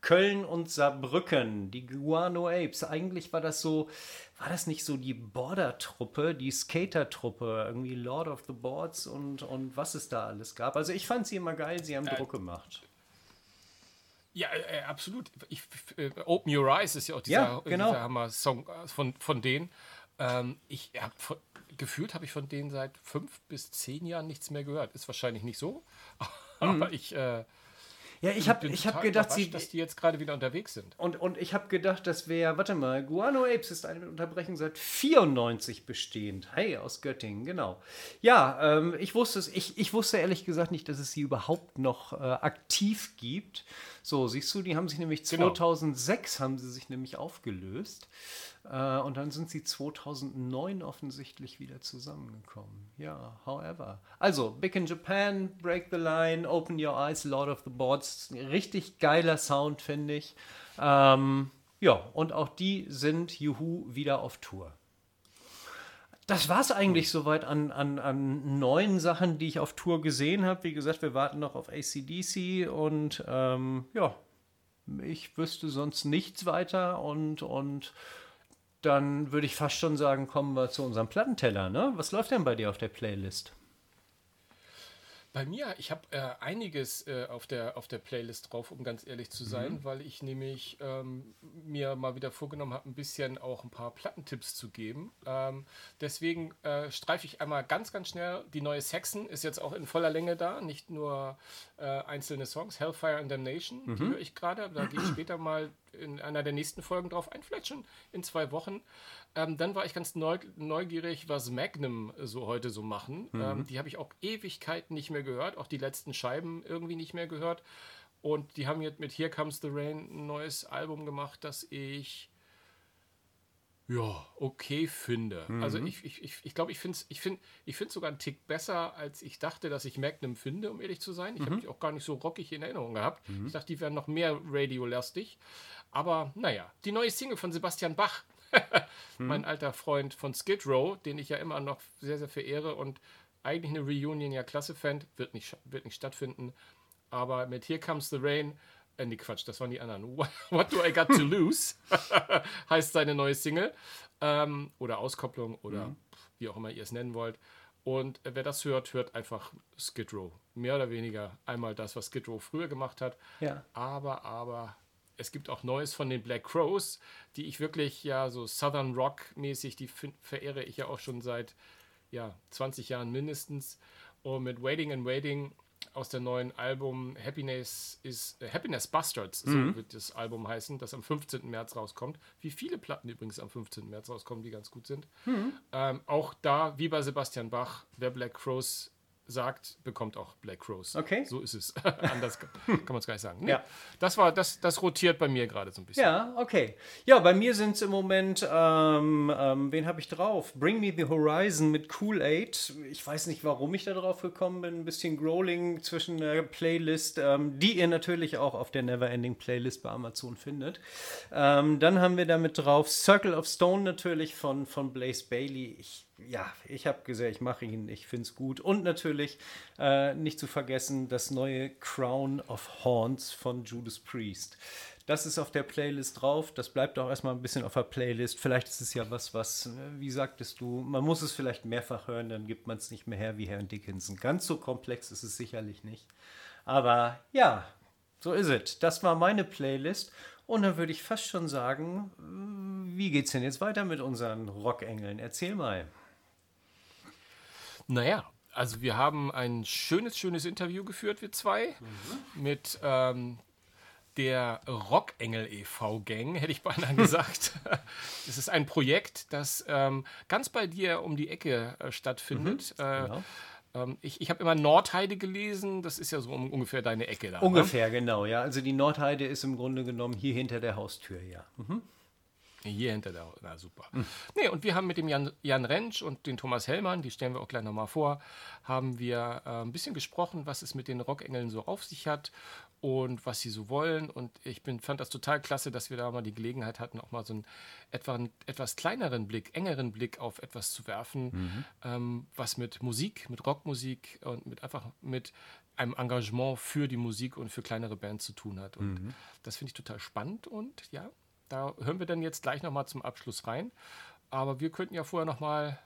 Speaker 2: Köln und Saarbrücken, die Guano Apes. Eigentlich war das so, war das nicht so die Border-Truppe, die Skater-Truppe, irgendwie Lord of the Boards und, und was es da alles gab. Also ich fand sie immer geil, sie haben äh, Druck gemacht.
Speaker 1: Ja, äh, absolut. Ich, äh, Open Your Eyes ist ja auch dieser,
Speaker 2: ja, genau.
Speaker 1: dieser Hammer-Song äh, von, von denen. Ähm, ich habe gefühlt habe ich von denen seit fünf bis zehn Jahren nichts mehr gehört. Ist wahrscheinlich nicht so, <laughs> aber mhm. ich äh,
Speaker 2: ja, ich habe hab gedacht,
Speaker 1: sie, dass die jetzt gerade wieder unterwegs sind.
Speaker 2: Und, und ich habe gedacht, das wäre, warte mal, Guano Apes ist eine Unterbrechung seit 94 bestehend. Hey, aus Göttingen, genau. Ja, ähm, ich wusste es, ich, ich wusste ehrlich gesagt nicht, dass es sie überhaupt noch äh, aktiv gibt. So, siehst du, die haben sich nämlich 2006 genau. haben sie sich nämlich aufgelöst. Äh, und dann sind sie 2009 offensichtlich wieder zusammengekommen. Ja, however. Also, Big in Japan, Break the Line, Open Your Eyes, Lord of the Boards. Richtig geiler Sound, finde ich. Ähm, ja, und auch die sind, juhu, wieder auf Tour. Das war es eigentlich soweit an, an, an neuen Sachen, die ich auf Tour gesehen habe. Wie gesagt, wir warten noch auf ACDC und ähm, ja, ich wüsste sonst nichts weiter und, und dann würde ich fast schon sagen, kommen wir zu unserem Plattenteller. Ne? Was läuft denn bei dir auf der Playlist?
Speaker 1: Bei mir, ich habe äh, einiges äh, auf, der, auf der Playlist drauf, um ganz ehrlich zu sein, mhm. weil ich nämlich ähm, mir mal wieder vorgenommen habe, ein bisschen auch ein paar Plattentipps zu geben. Ähm, deswegen äh, streife ich einmal ganz, ganz schnell. Die neue Saxon ist jetzt auch in voller Länge da, nicht nur äh, einzelne Songs. Hellfire and Damnation, mhm. die höre ich gerade. Da gehe ich später mal in einer der nächsten Folgen drauf ein, vielleicht schon in zwei Wochen. Ähm, dann war ich ganz neugierig, was Magnum so heute so machen. Mhm. Ähm, die habe ich auch Ewigkeiten nicht mehr gehört, auch die letzten Scheiben irgendwie nicht mehr gehört. Und die haben jetzt mit Here Comes the Rain ein neues Album gemacht, das ich ja, okay finde. Mhm. Also ich glaube, ich, ich, ich, glaub, ich finde es ich find, ich sogar einen Tick besser, als ich dachte, dass ich Magnum finde, um ehrlich zu sein. Ich mhm. habe mich auch gar nicht so rockig in Erinnerung gehabt. Mhm. Ich dachte, die wären noch mehr radiolastig. Aber naja, die neue Single von Sebastian Bach, hm. mein alter Freund von Skid Row, den ich ja immer noch sehr, sehr verehre und eigentlich eine Reunion ja klasse fand, wird nicht, wird nicht stattfinden. Aber mit Here Comes the Rain, äh, nee, Quatsch, das waren die anderen. <laughs> What, Do I Got to <laughs> Lose <laughs> heißt seine neue Single. Ähm, oder Auskopplung oder mhm. wie auch immer ihr es nennen wollt. Und wer das hört, hört einfach Skid Row. Mehr oder weniger einmal das, was Skid Row früher gemacht hat.
Speaker 2: Ja.
Speaker 1: Aber, aber es gibt auch Neues von den Black Crows, die ich wirklich ja so Southern Rock mäßig, die verehre ich ja auch schon seit ja, 20 Jahren mindestens. Und mit Waiting and Waiting aus dem neuen Album Happiness is äh, Happiness Bastards, mhm. so wird das Album heißen, das am 15. März rauskommt. Wie viele Platten übrigens am 15. März rauskommen, die ganz gut sind. Mhm. Ähm, auch da, wie bei Sebastian Bach, wer Black Crows sagt, bekommt auch Black Crows.
Speaker 2: Okay.
Speaker 1: So ist es. <laughs> Anders kann, man es gar nicht sagen. Nee, ja. Das war, das, das rotiert bei mir gerade so ein bisschen.
Speaker 2: Ja, okay. Ja, bei mir sind es im Moment, ähm, ähm, wen habe ich drauf? Bring Me the Horizon mit Cool Aid. Ich weiß nicht, warum ich da drauf gekommen bin. Ein bisschen Growling zwischen der Playlist, ähm, die ihr natürlich auch auf der Neverending Playlist bei Amazon findet. Ähm, dann haben wir damit drauf Circle of Stone natürlich von, von Blaze Bailey. Ich ja, ich habe gesehen, ich mache ihn, ich finde es gut. Und natürlich äh, nicht zu vergessen das neue Crown of Horns von Judas Priest. Das ist auf der Playlist drauf. Das bleibt auch erstmal ein bisschen auf der Playlist. Vielleicht ist es ja was, was, äh, wie sagtest du, man muss es vielleicht mehrfach hören, dann gibt man es nicht mehr her wie Herrn Dickinson. Ganz so komplex ist es sicherlich nicht. Aber ja, so ist es. Das war meine Playlist. Und dann würde ich fast schon sagen, äh, wie geht's denn jetzt weiter mit unseren Rockengeln? Erzähl mal.
Speaker 1: Naja, also wir haben ein schönes, schönes Interview geführt, wir zwei, mhm. mit ähm, der Rockengel e.V. Gang, hätte ich beinahe <laughs> gesagt. Es ist ein Projekt, das ähm, ganz bei dir um die Ecke äh, stattfindet. Mhm, äh, genau. ähm, ich ich habe immer Nordheide gelesen, das ist ja so um, ungefähr deine Ecke da.
Speaker 2: Ne? Ungefähr, ne? genau, ja. Also die Nordheide ist im Grunde genommen hier hinter der Haustür, ja. Mhm.
Speaker 1: Hier hinter der, na super. Mhm. Nee, und wir haben mit dem Jan, Jan Rentsch und den Thomas Hellmann, die stellen wir auch gleich nochmal vor, haben wir äh, ein bisschen gesprochen, was es mit den Rockengeln so auf sich hat und was sie so wollen. Und ich bin, fand das total klasse, dass wir da mal die Gelegenheit hatten, auch mal so einen, etwa einen etwas kleineren Blick, engeren Blick auf etwas zu werfen, mhm. ähm, was mit Musik, mit Rockmusik und mit einfach mit einem Engagement für die Musik und für kleinere Bands zu tun hat. Und mhm. das finde ich total spannend und ja, da hören wir dann jetzt gleich nochmal zum Abschluss rein. Aber wir könnten ja vorher nochmal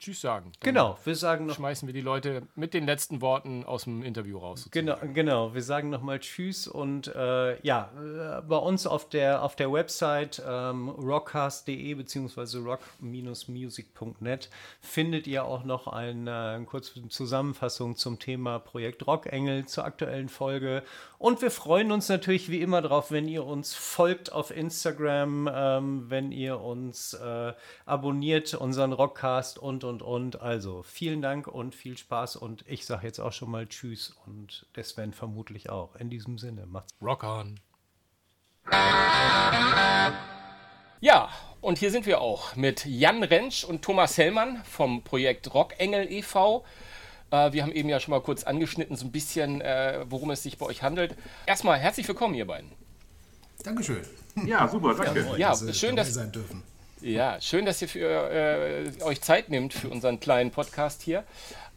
Speaker 1: Tschüss sagen.
Speaker 2: Dann genau, wir sagen
Speaker 1: noch. Schmeißen wir die Leute mit den letzten Worten aus dem Interview raus.
Speaker 2: Genau, genau. Wir sagen nochmal Tschüss und äh, ja, äh, bei uns auf der, auf der Website ähm, rockcast.de bzw. rock-music.net findet ihr auch noch eine, eine kurze Zusammenfassung zum Thema Projekt Rockengel zur aktuellen Folge. Und wir freuen uns natürlich wie immer darauf, wenn ihr uns folgt auf Instagram, ähm, wenn ihr uns äh, abonniert, unseren Rockcast und und, und. Also vielen Dank und viel Spaß und ich sage jetzt auch schon mal Tschüss und der Sven vermutlich auch. In diesem Sinne, macht's.
Speaker 1: Rock on. Ja, und hier sind wir auch mit Jan Rentsch und Thomas Hellmann vom Projekt Rockengel e.V. Äh, wir haben eben ja schon mal kurz angeschnitten, so ein bisschen, äh, worum es sich bei euch handelt. Erstmal herzlich willkommen, ihr beiden.
Speaker 3: Dankeschön.
Speaker 4: Ja, super, danke.
Speaker 1: Ja, ja schön, dass, sein dürfen. Ja, schön, dass ihr für, äh, euch Zeit nehmt für unseren kleinen Podcast hier.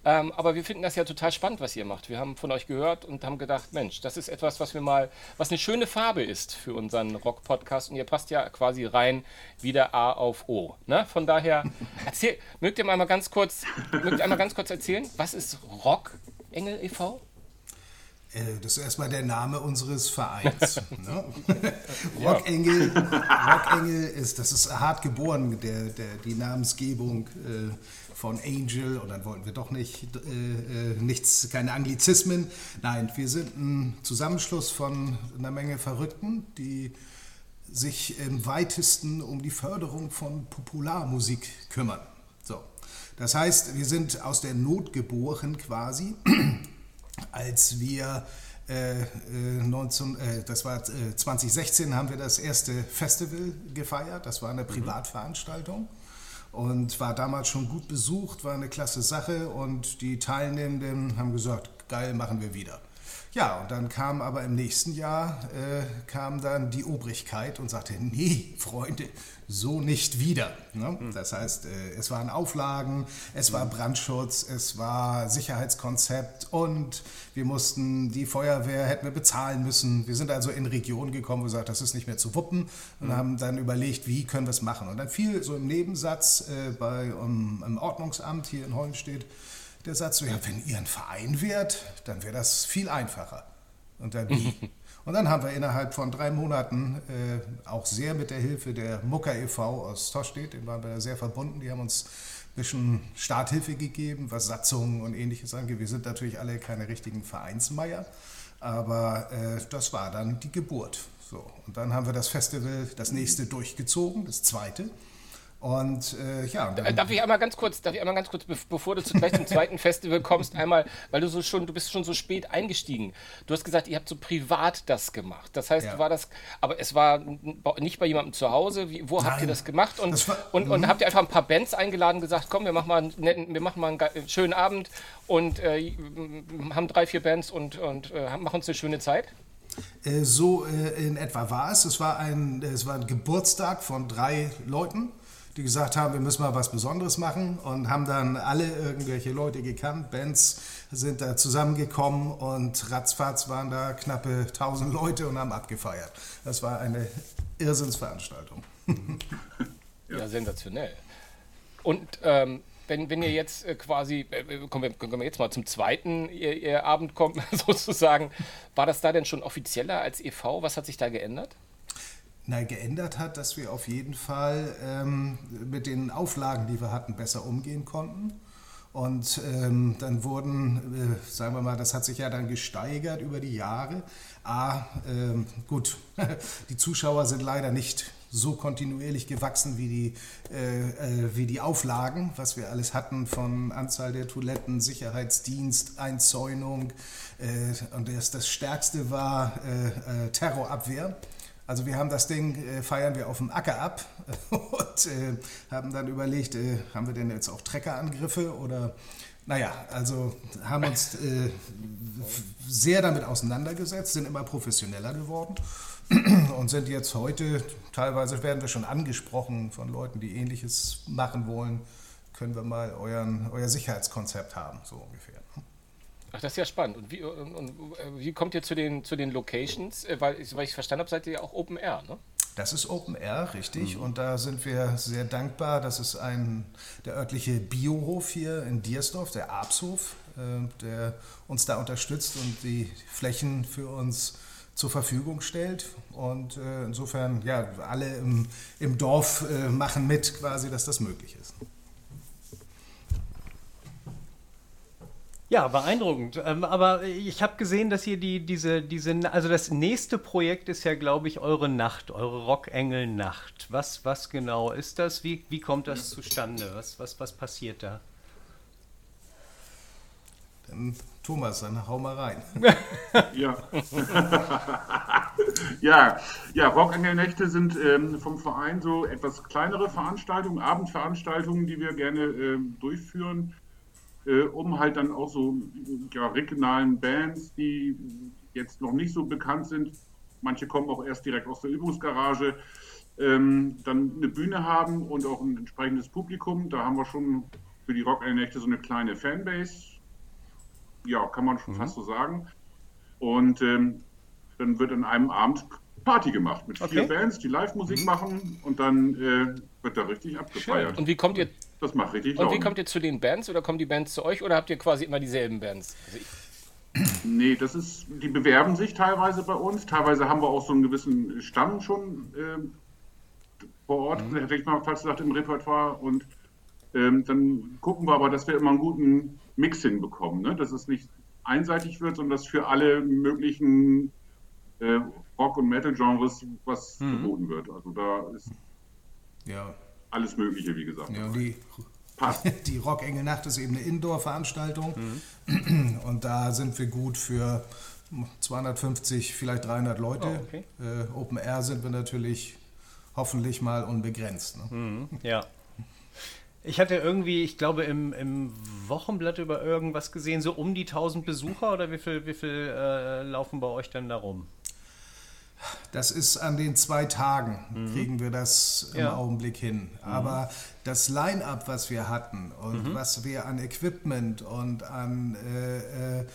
Speaker 1: Ähm, aber wir finden das ja total spannend, was ihr macht. Wir haben von euch gehört und haben gedacht, Mensch, das ist etwas, was wir mal, was eine schöne Farbe ist für unseren Rock-Podcast. Und ihr passt ja quasi rein wie der A auf O. Ne? Von daher, <laughs> erzähl, mögt ihr mal ganz kurz, mögt ihr einmal ganz kurz erzählen, was ist Rock Engel e.V.?
Speaker 3: Äh, das ist erstmal der Name unseres Vereins. <laughs> ne? Rockengel, Rockengel ist, das ist hart geboren, der, der, die Namensgebung äh, von Angel. Und dann wollten wir doch nicht, äh, äh, nichts, keine Anglizismen. Nein, wir sind ein Zusammenschluss von einer Menge Verrückten, die sich im weitesten um die Förderung von Popularmusik kümmern. So. Das heißt, wir sind aus der Not geboren quasi als wir äh, 19, äh, äh, das war äh, 2016 haben wir das erste Festival gefeiert. Das war eine mhm. Privatveranstaltung und war damals schon gut besucht, war eine klasse Sache und die Teilnehmenden haben gesagt, geil, machen wir wieder. Ja, und dann kam aber im nächsten Jahr äh, kam dann die Obrigkeit und sagte, nee, Freunde, so nicht wieder. Ne? Hm. Das heißt, äh, es waren Auflagen, es war Brandschutz, es war Sicherheitskonzept und wir mussten die Feuerwehr hätten wir bezahlen müssen. Wir sind also in Regionen gekommen, wo wir gesagt, das ist nicht mehr zu wuppen und mhm. haben dann überlegt, wie können wir es machen. Und dann fiel so im Nebensatz äh, bei um, im Ordnungsamt hier in Hollenstedt der Satz so, ja, wenn ihr ein Verein wärt, dann wäre das viel einfacher. Und dann wie? <laughs> Und dann haben wir innerhalb von drei Monaten äh, auch sehr mit der Hilfe der Mucker e.V. aus Tostedt, den waren wir da sehr verbunden, die haben uns ein bisschen Starthilfe gegeben, was Satzungen und ähnliches angeht. Wir sind natürlich alle keine richtigen Vereinsmeier, aber äh, das war dann die Geburt. So. Und dann haben wir das Festival, das nächste durchgezogen, das zweite. Und äh, ja.
Speaker 1: Darf ich einmal ganz kurz, darf ich einmal ganz kurz, bevor du zu, gleich zum zweiten <laughs> Festival kommst, einmal, weil du so schon, du bist schon so spät eingestiegen. Du hast gesagt, ihr habt so privat das gemacht. Das heißt, ja. war das, aber es war nicht bei jemandem zu Hause. Wie, wo Nein, habt ihr das gemacht? Und, war, und, und, mhm. habt ihr einfach ein paar Bands eingeladen, gesagt, komm, wir machen mal einen, wir machen mal einen schönen Abend und äh, haben drei, vier Bands und, und äh, machen uns eine schöne Zeit?
Speaker 3: Äh, so äh, in etwa war es. Es war ein, es war ein Geburtstag von drei Leuten die gesagt haben, wir müssen mal was Besonderes machen und haben dann alle irgendwelche Leute gekannt. Bands sind da zusammengekommen und ratzfatz waren da knappe 1000 Leute und haben abgefeiert. Das war eine Irrsinnsveranstaltung. <laughs>
Speaker 1: ja, sensationell. Und ähm, wenn, wenn ihr jetzt äh, quasi, äh, äh, kommen, wir, kommen wir jetzt mal zum zweiten ihr, ihr Abend kommt, <laughs> sozusagen, war das da denn schon offizieller als e.V.? Was hat sich da geändert?
Speaker 3: Nein, geändert hat, dass wir auf jeden Fall ähm, mit den Auflagen, die wir hatten, besser umgehen konnten. Und ähm, dann wurden, äh, sagen wir mal, das hat sich ja dann gesteigert über die Jahre. A, ähm, gut, <laughs> die Zuschauer sind leider nicht so kontinuierlich gewachsen wie die, äh, äh, wie die Auflagen, was wir alles hatten von Anzahl der Toiletten, Sicherheitsdienst, Einzäunung. Äh, und das, das Stärkste war äh, Terrorabwehr. Also wir haben das Ding, äh, feiern wir auf dem Acker ab <laughs> und äh, haben dann überlegt, äh, haben wir denn jetzt auch Treckerangriffe oder naja, also haben uns äh, sehr damit auseinandergesetzt, sind immer professioneller geworden <clears throat> und sind jetzt heute, teilweise werden wir schon angesprochen von Leuten, die ähnliches machen wollen, können wir mal euren, euer Sicherheitskonzept haben, so ungefähr.
Speaker 1: Ach, das ist ja spannend. Und wie, und, und, äh, wie kommt ihr zu den, zu den Locations? Äh, weil, weil ich verstanden habe, seid ihr ja auch Open Air, ne?
Speaker 3: Das ist Open Air, richtig. Mhm. Und da sind wir sehr dankbar. Das ist ein, der örtliche Biohof hier in Diersdorf, der Abshof, äh, der uns da unterstützt und die Flächen für uns zur Verfügung stellt. Und äh, insofern, ja, alle im, im Dorf äh, machen mit quasi, dass das möglich ist.
Speaker 2: Ja, beeindruckend. Ähm, aber ich habe gesehen, dass ihr die, diese, diese, also das nächste Projekt ist ja, glaube ich, eure Nacht, eure Rockengel-Nacht. Was, was genau ist das? Wie, wie kommt das zustande? Was, was, was passiert da?
Speaker 3: Dann Thomas, dann hau mal rein. <laughs>
Speaker 4: ja. <laughs> ja, ja, Rockengelnächte sind ähm, vom Verein so etwas kleinere Veranstaltungen, Abendveranstaltungen, die wir gerne ähm, durchführen äh, um halt dann auch so ja, regionalen Bands, die jetzt noch nicht so bekannt sind, manche kommen auch erst direkt aus der Übungsgarage, ähm, dann eine Bühne haben und auch ein entsprechendes Publikum. Da haben wir schon für die Rock-Nächte so eine kleine Fanbase. Ja, kann man schon mhm. fast so sagen. Und ähm, dann wird an einem Abend Party gemacht mit okay. vier Bands, die Live-Musik mhm. machen und dann äh, wird da richtig abgefeiert.
Speaker 1: Schön. Und wie kommt ihr
Speaker 4: das macht richtig
Speaker 1: Und wie kommt ihr zu den Bands oder kommen die Bands zu euch oder habt ihr quasi immer dieselben Bands?
Speaker 4: Also nee, das ist, die bewerben sich teilweise bei uns. Teilweise haben wir auch so einen gewissen Stamm schon äh, vor Ort, mhm. hätte ich mal fast gesagt, im Repertoire. Und ähm, dann gucken wir aber, dass wir immer einen guten Mix hinbekommen. Ne? Dass es nicht einseitig wird, sondern dass für alle möglichen äh, Rock- und Metal-Genres was mhm. geboten wird. Also da ist ja alles Mögliche, wie gesagt.
Speaker 3: Ja, die, <laughs> die Rockengel Nacht ist eben eine Indoor-Veranstaltung mhm. und da sind wir gut für 250, vielleicht 300 Leute. Oh, okay. äh, Open Air sind wir natürlich hoffentlich mal unbegrenzt. Ne?
Speaker 2: Mhm, ja. Ich hatte irgendwie, ich glaube, im, im Wochenblatt über irgendwas gesehen, so um die 1000 Besucher oder wie viel, wie viel äh, laufen bei euch denn da rum?
Speaker 3: Das ist an den zwei Tagen, mhm. kriegen wir das im ja. Augenblick hin. Mhm. Aber das Line-up, was wir hatten und mhm. was wir an Equipment und an äh, äh,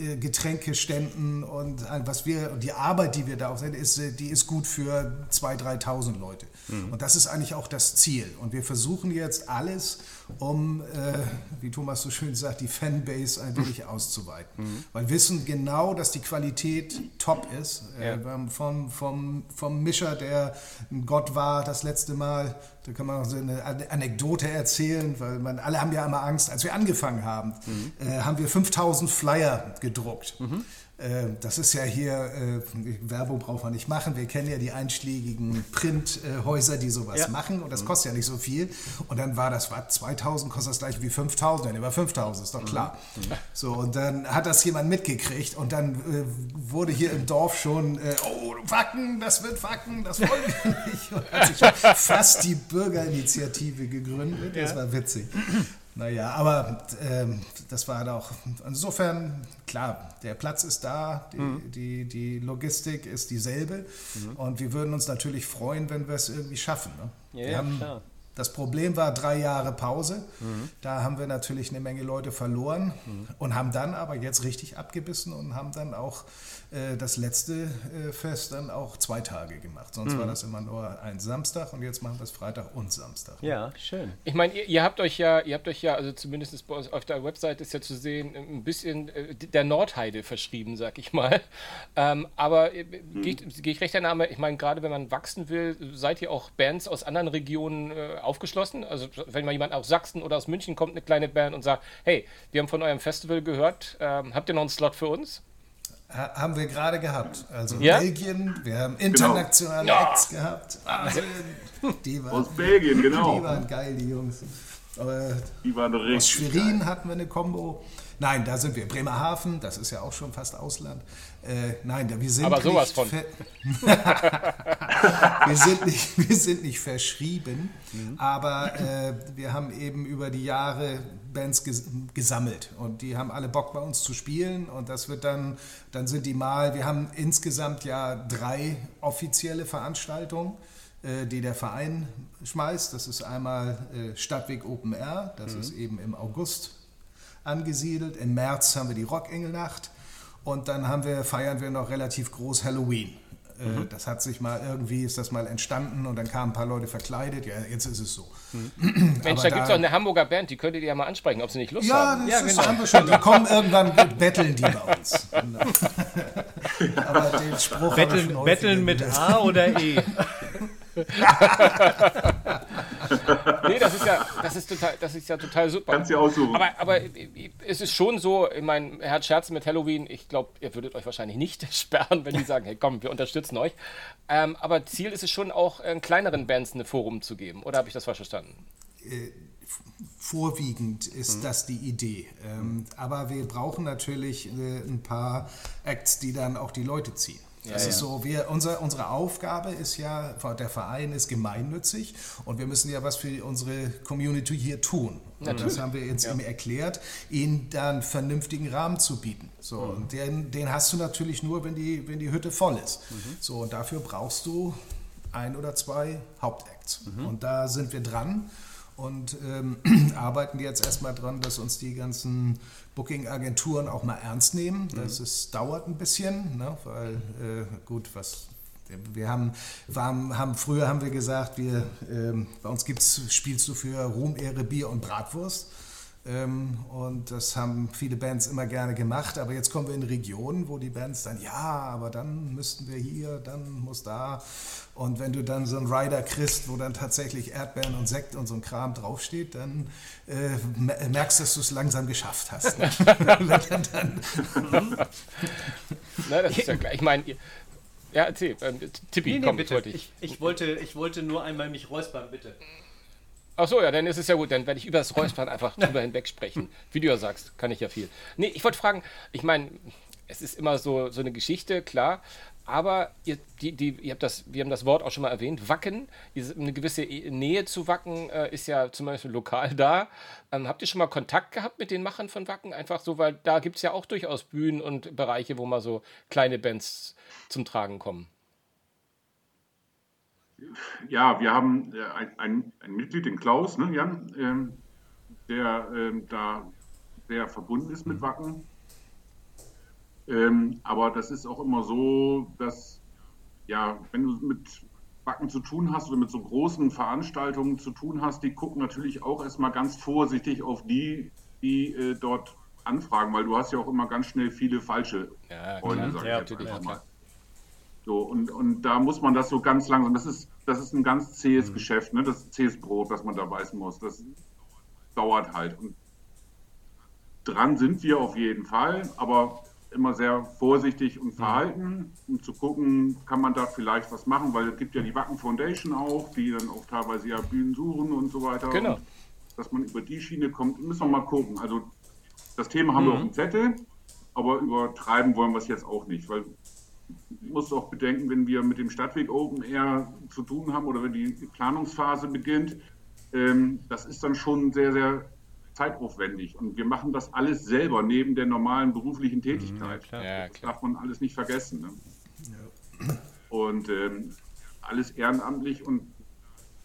Speaker 3: äh, Getränkeständen und was wir, die Arbeit, die wir da auch sehen, ist, die ist gut für 2.000, 3.000 Leute. Mhm. Und das ist eigentlich auch das Ziel. Und wir versuchen jetzt alles, um, äh, wie Thomas so schön sagt, die Fanbase ein wenig auszuweiten. Mhm. Weil wir wissen genau, dass die Qualität top ist. Äh, ja. vom, vom, vom Mischer, der ein Gott war das letzte Mal, da kann man auch so eine Anekdote erzählen, weil man, alle haben ja immer Angst. Als wir angefangen haben, mhm. äh, haben wir 5000 Flyer gedruckt. Mhm. Äh, das ist ja hier, äh, Werbung braucht man nicht machen. Wir kennen ja die einschlägigen Printhäuser, die sowas ja. machen und das mhm. kostet ja nicht so viel. Und dann war das, war 2000 kostet das gleich wie 5000, dann über 5000, ist doch klar. Mhm. mhm. So, und dann hat das jemand mitgekriegt und dann äh, wurde hier im Dorf schon, äh, oh, Wacken, das wird Wacken, das wollen wir nicht. Und hat sich fast die Bürgerinitiative gegründet. Das war witzig. Naja, aber ähm, das war doch, insofern, klar, der Platz ist da, die, mhm. die, die Logistik ist dieselbe mhm. und wir würden uns natürlich freuen, wenn wir es irgendwie schaffen. Ne? Ja, wir haben, klar. Das Problem war drei Jahre Pause. Mhm. Da haben wir natürlich eine Menge Leute verloren mhm. und haben dann aber jetzt richtig abgebissen und haben dann auch äh, das letzte äh, Fest dann auch zwei Tage gemacht. Sonst mhm. war das immer nur ein Samstag und jetzt machen wir es Freitag und Samstag.
Speaker 2: Ja, schön.
Speaker 1: Ich meine, ihr, ihr, habt euch ja, ihr habt euch ja, also zumindest bei uns auf der Website ist ja zu sehen, ein bisschen äh, der Nordheide verschrieben, sag ich mal. <laughs> Ähm, aber äh, mhm. gehe ich, geh ich recht der Name, ich meine, gerade wenn man wachsen will, seid ihr auch Bands aus anderen Regionen äh, aufgeschlossen? Also wenn mal jemand aus Sachsen oder aus München kommt, eine kleine Band und sagt, hey, wir haben von eurem Festival gehört, ähm, habt ihr noch einen Slot für uns?
Speaker 3: Haben wir gerade gehabt. Also ja? Belgien, wir haben internationale genau. Acts gehabt. Wahnsinn.
Speaker 4: Die waren, Aus Belgien, genau.
Speaker 3: Die waren geil, die Jungs.
Speaker 4: Richtig
Speaker 3: Aus Schwerin geil. hatten wir eine Combo. Nein, da sind wir. Bremerhaven, das ist ja auch schon fast Ausland. Äh, nein, wir sind
Speaker 1: Aber sowas von. <laughs>
Speaker 3: wir, sind nicht, wir sind nicht verschrieben, mhm. aber äh, wir haben eben über die Jahre Bands ges gesammelt und die haben alle Bock bei uns zu spielen und das wird dann, dann sind die mal, wir haben insgesamt ja drei offizielle Veranstaltungen äh, die der Verein schmeißt. Das ist einmal äh, Stadtweg Open Air, das mhm. ist eben im August angesiedelt. Im März haben wir die Rockengelnacht und dann haben wir, feiern wir noch relativ groß Halloween. Mhm. Das hat sich mal irgendwie, ist das mal entstanden und dann kamen ein paar Leute verkleidet. Ja, jetzt ist es so.
Speaker 1: Mhm. <clears throat> Mensch, da, da gibt es auch eine Hamburger Band, die könntet ihr ja mal ansprechen, ob sie nicht Lust
Speaker 3: ja,
Speaker 1: haben.
Speaker 3: ja, das genau. haben wir schon. Die kommen <laughs> irgendwann, betteln die bei uns. <laughs>
Speaker 2: Aber den Spruch Betteln, betteln mit A oder E? <laughs> <laughs>
Speaker 1: nee, das ist ja, das ist total, das ist ja total super.
Speaker 4: Kannst du aussuchen.
Speaker 1: Aber, aber es ist schon so, ich meine, Herr hat Scherzen mit Halloween. Ich glaube, ihr würdet euch wahrscheinlich nicht <laughs> sperren, wenn die sagen, hey komm, wir unterstützen euch. Ähm, aber Ziel ist es schon auch, äh, kleineren Bands eine Forum zu geben. Oder habe ich das falsch verstanden?
Speaker 3: Äh, vorwiegend ist mhm. das die Idee. Ähm, aber wir brauchen natürlich äh, ein paar Acts, die dann auch die Leute ziehen. Das ja, ist so, wir, unser, unsere Aufgabe ist ja, der Verein ist gemeinnützig und wir müssen ja was für unsere Community hier tun. Das haben wir jetzt ja. ihm erklärt, ihnen dann vernünftigen Rahmen zu bieten. So, mhm. und den, den hast du natürlich nur, wenn die, wenn die Hütte voll ist. Mhm. So, und dafür brauchst du ein oder zwei Hauptacts. Mhm. Und da sind wir dran und ähm, <clears throat> arbeiten jetzt erstmal dran, dass uns die ganzen Booking-Agenturen auch mal ernst nehmen. Das mhm. ist, dauert ein bisschen, ne, weil äh, gut, was wir haben, haben, haben, früher haben wir gesagt, wir, ähm, bei uns gibt's, spielst du für Ruhm, Ehre, Bier und Bratwurst. Ähm, und das haben viele Bands immer gerne gemacht. Aber jetzt kommen wir in Regionen, wo die Bands dann, ja, aber dann müssten wir hier, dann muss da. Und wenn du dann so einen Rider kriegst, wo dann tatsächlich Erdbeeren und Sekt und so ein Kram draufsteht, dann äh, merkst du, dass du es langsam geschafft hast. <laughs>
Speaker 1: Na, das ist ja klar. Ich meine, ja, erzähl. Ähm, Tippi,
Speaker 2: nee, nee, komm, bitte. Ich, ich, wollte, ich wollte nur einmal mich räuspern, bitte.
Speaker 1: Ach so, ja, dann ist es ja gut. Dann werde ich über das Räuspern einfach drüber hinweg sprechen. Wie du ja sagst, kann ich ja viel. Nee, ich wollte fragen, ich meine, es ist immer so, so eine Geschichte, klar. Aber ihr, die, die, ihr habt das, wir haben das Wort auch schon mal erwähnt, Wacken, eine gewisse e, Nähe zu Wacken äh, ist ja zum Beispiel lokal da. Ähm, habt ihr schon mal Kontakt gehabt mit den Machern von Wacken? Einfach so, weil da gibt es ja auch durchaus Bühnen und Bereiche, wo mal so kleine Bands zum Tragen kommen.
Speaker 4: Ja, wir haben äh, ein, ein, ein, Mitglied, den Klaus, ne, Jan, ähm, der ähm, da sehr verbunden ist mit Wacken. Ähm, aber das ist auch immer so, dass, ja, wenn du mit Wacken zu tun hast oder mit so großen Veranstaltungen zu tun hast, die gucken natürlich auch erstmal ganz vorsichtig auf die, die äh, dort anfragen, weil du hast ja auch immer ganz schnell viele falsche
Speaker 1: ja, Freunde, sag ja, ich jetzt einfach
Speaker 4: mal. So, und, und da muss man das so ganz langsam, das ist, das ist ein ganz zähes mhm. Geschäft, ne? das ist zähes Brot, das man da beißen muss. Das dauert halt. Und dran sind wir auf jeden Fall, aber immer sehr vorsichtig und verhalten, um zu gucken, kann man da vielleicht was machen, weil es gibt ja die Wacken Foundation auch, die dann auch teilweise ja Bühnen suchen und so weiter.
Speaker 1: Genau.
Speaker 4: Und dass man über die Schiene kommt, müssen wir mal gucken. Also das Thema haben mhm. wir auf dem Zettel, aber übertreiben wollen wir es jetzt auch nicht, weil muss auch bedenken, wenn wir mit dem Stadtweg Open Air zu tun haben oder wenn die Planungsphase beginnt, ähm, das ist dann schon sehr, sehr zeitaufwendig. Und wir machen das alles selber neben der normalen beruflichen mhm, Tätigkeit. Ja, ja, das darf man alles nicht vergessen. Ne? Ja. Und ähm, alles ehrenamtlich und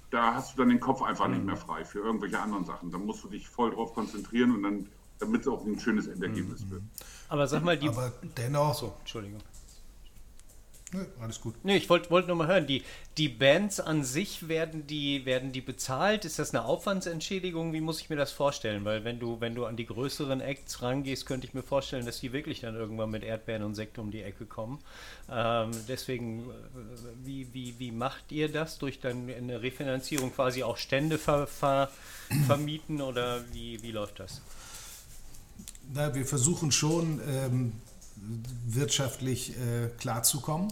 Speaker 4: da hast du dann den Kopf einfach mhm. nicht mehr frei für irgendwelche anderen Sachen. Da musst du dich voll drauf konzentrieren und dann, damit es auch ein schönes Endergebnis mhm. wird.
Speaker 2: Aber sag mal, die.
Speaker 3: Aber dennoch.
Speaker 2: So, Entschuldigung.
Speaker 3: Nö, alles gut.
Speaker 2: Nee, ich wollte wollt nur mal hören, die, die Bands an sich, werden die, werden die bezahlt? Ist das eine Aufwandsentschädigung? Wie muss ich mir das vorstellen? Weil wenn du, wenn du an die größeren Acts rangehst, könnte ich mir vorstellen, dass die wirklich dann irgendwann mit Erdbeeren und Sekt um die Ecke kommen. Ähm, deswegen, äh, wie, wie, wie macht ihr das? Durch dann eine Refinanzierung quasi auch Stände ver, ver, vermieten oder wie, wie läuft das?
Speaker 3: Na, wir versuchen schon, ähm, wirtschaftlich äh, klarzukommen.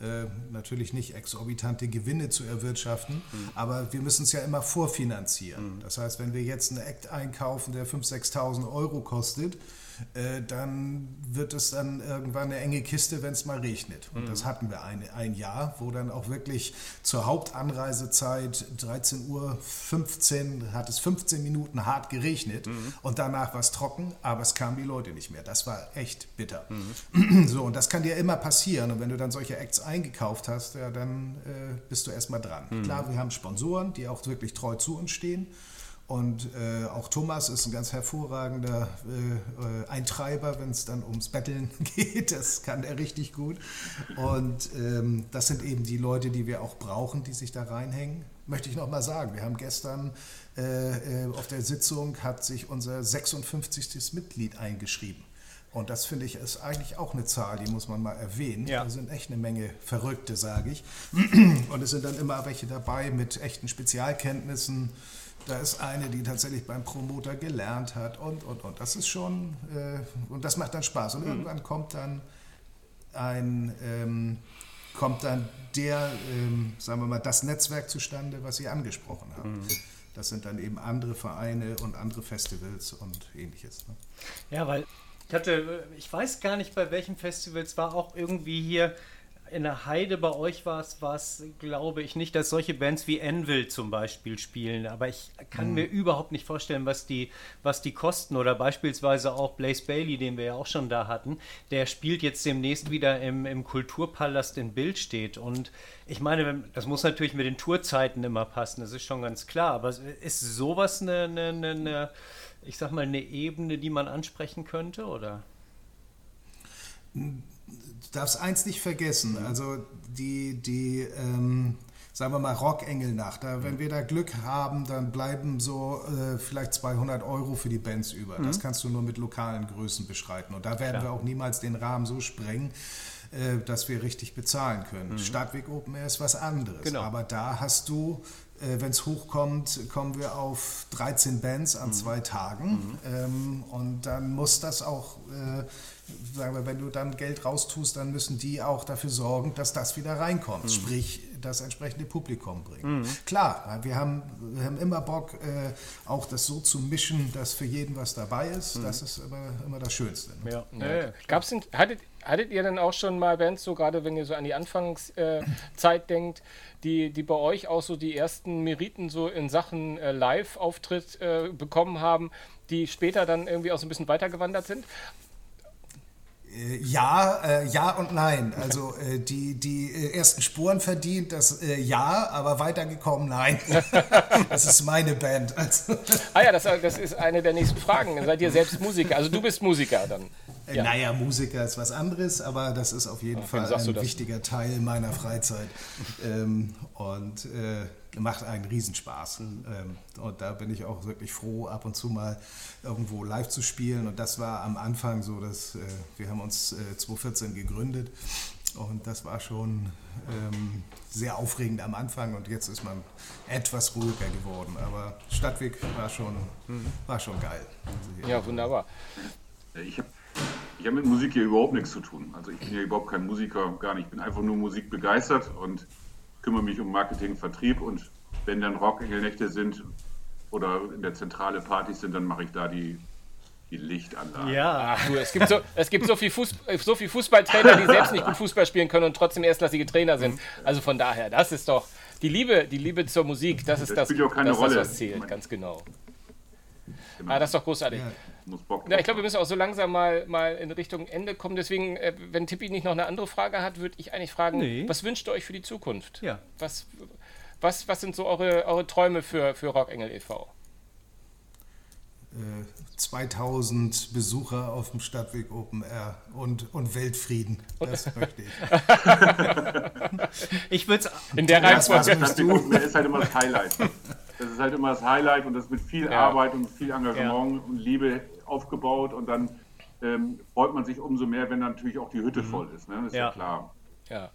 Speaker 3: Äh, natürlich nicht exorbitante Gewinne zu erwirtschaften, mhm. aber wir müssen es ja immer vorfinanzieren. Mhm. Das heißt, wenn wir jetzt einen Act einkaufen, der 5.000, 6.000 Euro kostet, äh, dann wird es dann irgendwann eine enge Kiste, wenn es mal regnet. Und mhm. das hatten wir ein, ein Jahr, wo dann auch wirklich zur Hauptanreisezeit 13 Uhr 15 hat es 15 Minuten hart geregnet mhm. und danach war es trocken, aber es kamen die Leute nicht mehr. Das war echt bitter. Mhm. <clears throat> So, und das kann dir immer passieren. Und wenn du dann solche Acts eingekauft hast, ja, dann äh, bist du erstmal dran. Mhm. Klar, wir haben Sponsoren, die auch wirklich treu zu uns stehen. Und äh, auch Thomas ist ein ganz hervorragender äh, äh Eintreiber, wenn es dann ums Betteln <laughs> geht. Das kann er richtig gut. Und ähm, das sind eben die Leute, die wir auch brauchen, die sich da reinhängen. Möchte ich noch mal sagen, wir haben gestern äh, äh auf der Sitzung hat sich unser 56. Mitglied eingeschrieben. Und das finde ich ist eigentlich auch eine Zahl, die muss man mal erwähnen. Ja. Da sind echt eine Menge Verrückte, sage ich. <clears throat> Und es sind dann immer welche dabei mit echten Spezialkenntnissen da ist eine, die tatsächlich beim Promoter gelernt hat und, und, und. Das ist schon, äh, und das macht dann Spaß. Und mhm. irgendwann kommt dann ein, ähm, kommt dann der, ähm, sagen wir mal, das Netzwerk zustande, was Sie angesprochen haben. Mhm. Das sind dann eben andere Vereine und andere Festivals und ähnliches. Ne?
Speaker 2: Ja, weil ich hatte, ich weiß gar nicht, bei welchem Festival es war, auch irgendwie hier in der Heide bei euch war es, war es, glaube ich, nicht, dass solche Bands wie Envil zum Beispiel spielen. Aber ich kann mhm. mir überhaupt nicht vorstellen, was die, was die kosten. Oder beispielsweise auch Blaze Bailey, den wir ja auch schon da hatten, der spielt jetzt demnächst wieder im, im Kulturpalast in Bild steht. Und ich meine, das muss natürlich mit den Tourzeiten immer passen, das ist schon ganz klar. Aber ist sowas eine, eine, eine ich sag mal, eine Ebene, die man ansprechen könnte, oder?
Speaker 3: Mhm du darfst eins nicht vergessen, also die, die ähm, sagen wir mal, Rockengelnacht. Da, wenn wir da Glück haben, dann bleiben so äh, vielleicht 200 Euro für die Bands über. Mhm. Das kannst du nur mit lokalen Größen beschreiten. Und da werden Klar. wir auch niemals den Rahmen so sprengen, äh, dass wir richtig bezahlen können. Mhm. Stadtweg Open Air ist was anderes. Genau. Aber da hast du äh, wenn es hochkommt, kommen wir auf 13 Bands an mhm. zwei Tagen. Mhm. Ähm, und dann muss das auch, äh, sagen wir, wenn du dann Geld raustust, dann müssen die auch dafür sorgen, dass das wieder reinkommt. Mhm. Sprich, das entsprechende Publikum bringen. Mhm. Klar, wir haben, wir haben immer Bock, äh, auch das so zu mischen, dass für jeden was dabei ist. Mhm. Das ist immer, immer das Schönste.
Speaker 1: Ne? Ja. Ja. Ja. Gab's denn, hattet, hattet ihr denn auch schon mal Bands, so gerade wenn ihr so an die Anfangszeit äh, <clears throat> denkt, die, die bei euch auch so die ersten Meriten so in Sachen äh, Live-Auftritt äh, bekommen haben, die später dann irgendwie auch so ein bisschen weitergewandert sind?
Speaker 3: Äh, ja, äh, ja und nein. Also äh, die, die äh, ersten Spuren verdient, das äh, ja, aber weitergekommen, nein. <laughs> das ist meine Band. Also.
Speaker 1: Ah ja, das, das ist eine der nächsten Fragen. Seid ihr selbst Musiker? Also du bist Musiker dann?
Speaker 3: Ja. Naja, Musiker ist was anderes, aber das ist auf jeden Fall ein wichtiger Teil meiner Freizeit. ähm, und macht einen Riesenspaß. Mhm. Ähm, und da bin ich auch wirklich froh, ab und zu mal irgendwo live zu spielen. Und das war am Anfang so, dass äh, wir haben uns äh, 2014 gegründet und das war schon ähm, sehr aufregend am Anfang und jetzt ist man etwas ruhiger geworden. Aber Stadtweg war schon, mhm. war schon geil.
Speaker 1: Also ja, wunderbar.
Speaker 4: Ich habe ich hab mit Musik hier überhaupt nichts zu tun. Also ich bin ja überhaupt kein Musiker, gar nicht. Ich bin einfach nur musikbegeistert und kümmere mich um Marketing, Vertrieb und wenn dann Rockengelnächte sind oder in der Zentrale Partys sind, dann mache ich da die, die Lichtanlage.
Speaker 1: Ja, Ach, du, es gibt, so, es gibt so viel, Fußball, so viel Fußballtrainer, die selbst nicht gut Fußball spielen können und trotzdem erstklassige Trainer sind. Also von daher, das ist doch die Liebe, die Liebe zur Musik, das ist das, das, das, das was zählt, ganz genau. Genau. Ah, das ist doch großartig. Ja, ja ich glaube, wir müssen auch so langsam mal, mal in Richtung Ende kommen. Deswegen, äh, wenn Tippi nicht noch eine andere Frage hat, würde ich eigentlich fragen, nee. was wünscht ihr euch für die Zukunft? Ja. Was, was, was sind so eure, eure Träume für, für Rockengel e.V.?
Speaker 3: 2000 äh, Besucher auf dem Stadtweg Open Air und, und Weltfrieden. Das möchte ich. <laughs>
Speaker 2: ich würde es
Speaker 1: in der Reihenfolge.
Speaker 4: Das ist halt immer das Highlight. Das ist halt immer das Highlight und das mit viel ja. Arbeit und viel Engagement ja. und Liebe aufgebaut und dann ähm, freut man sich umso mehr, wenn dann natürlich auch die Hütte mhm. voll ist. Ne? Das ist ja. ja klar.
Speaker 1: Ja.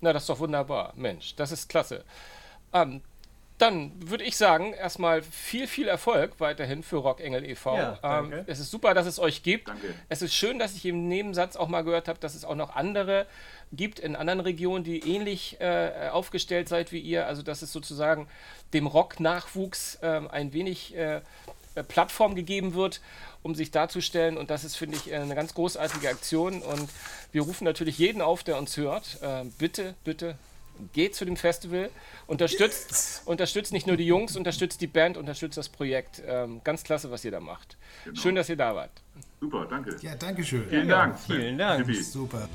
Speaker 1: Na, das ist doch wunderbar. Mensch, das ist klasse. Ähm, dann würde ich sagen, erstmal viel, viel Erfolg weiterhin für Rockengel e.V. Ja, ähm, es ist super, dass es euch gibt. Danke. Es ist schön, dass ich im Nebensatz auch mal gehört habe, dass es auch noch andere gibt in anderen Regionen, die ähnlich äh, aufgestellt seid wie ihr. Also, dass es sozusagen dem Rock-Nachwuchs äh, ein wenig äh, Plattform gegeben wird, um sich darzustellen. Und das ist, finde ich, eine ganz großartige Aktion. Und wir rufen natürlich jeden auf, der uns hört. Äh, bitte, bitte geht zu dem Festival, unterstützt, yes. unterstützt nicht nur die Jungs, unterstützt die Band, unterstützt das Projekt. Ähm, ganz klasse, was ihr da macht. Genau. Schön, dass ihr da wart.
Speaker 4: Super, danke.
Speaker 3: Ja, danke schön.
Speaker 4: Vielen Dank.
Speaker 2: Vielen Dank.
Speaker 3: Super.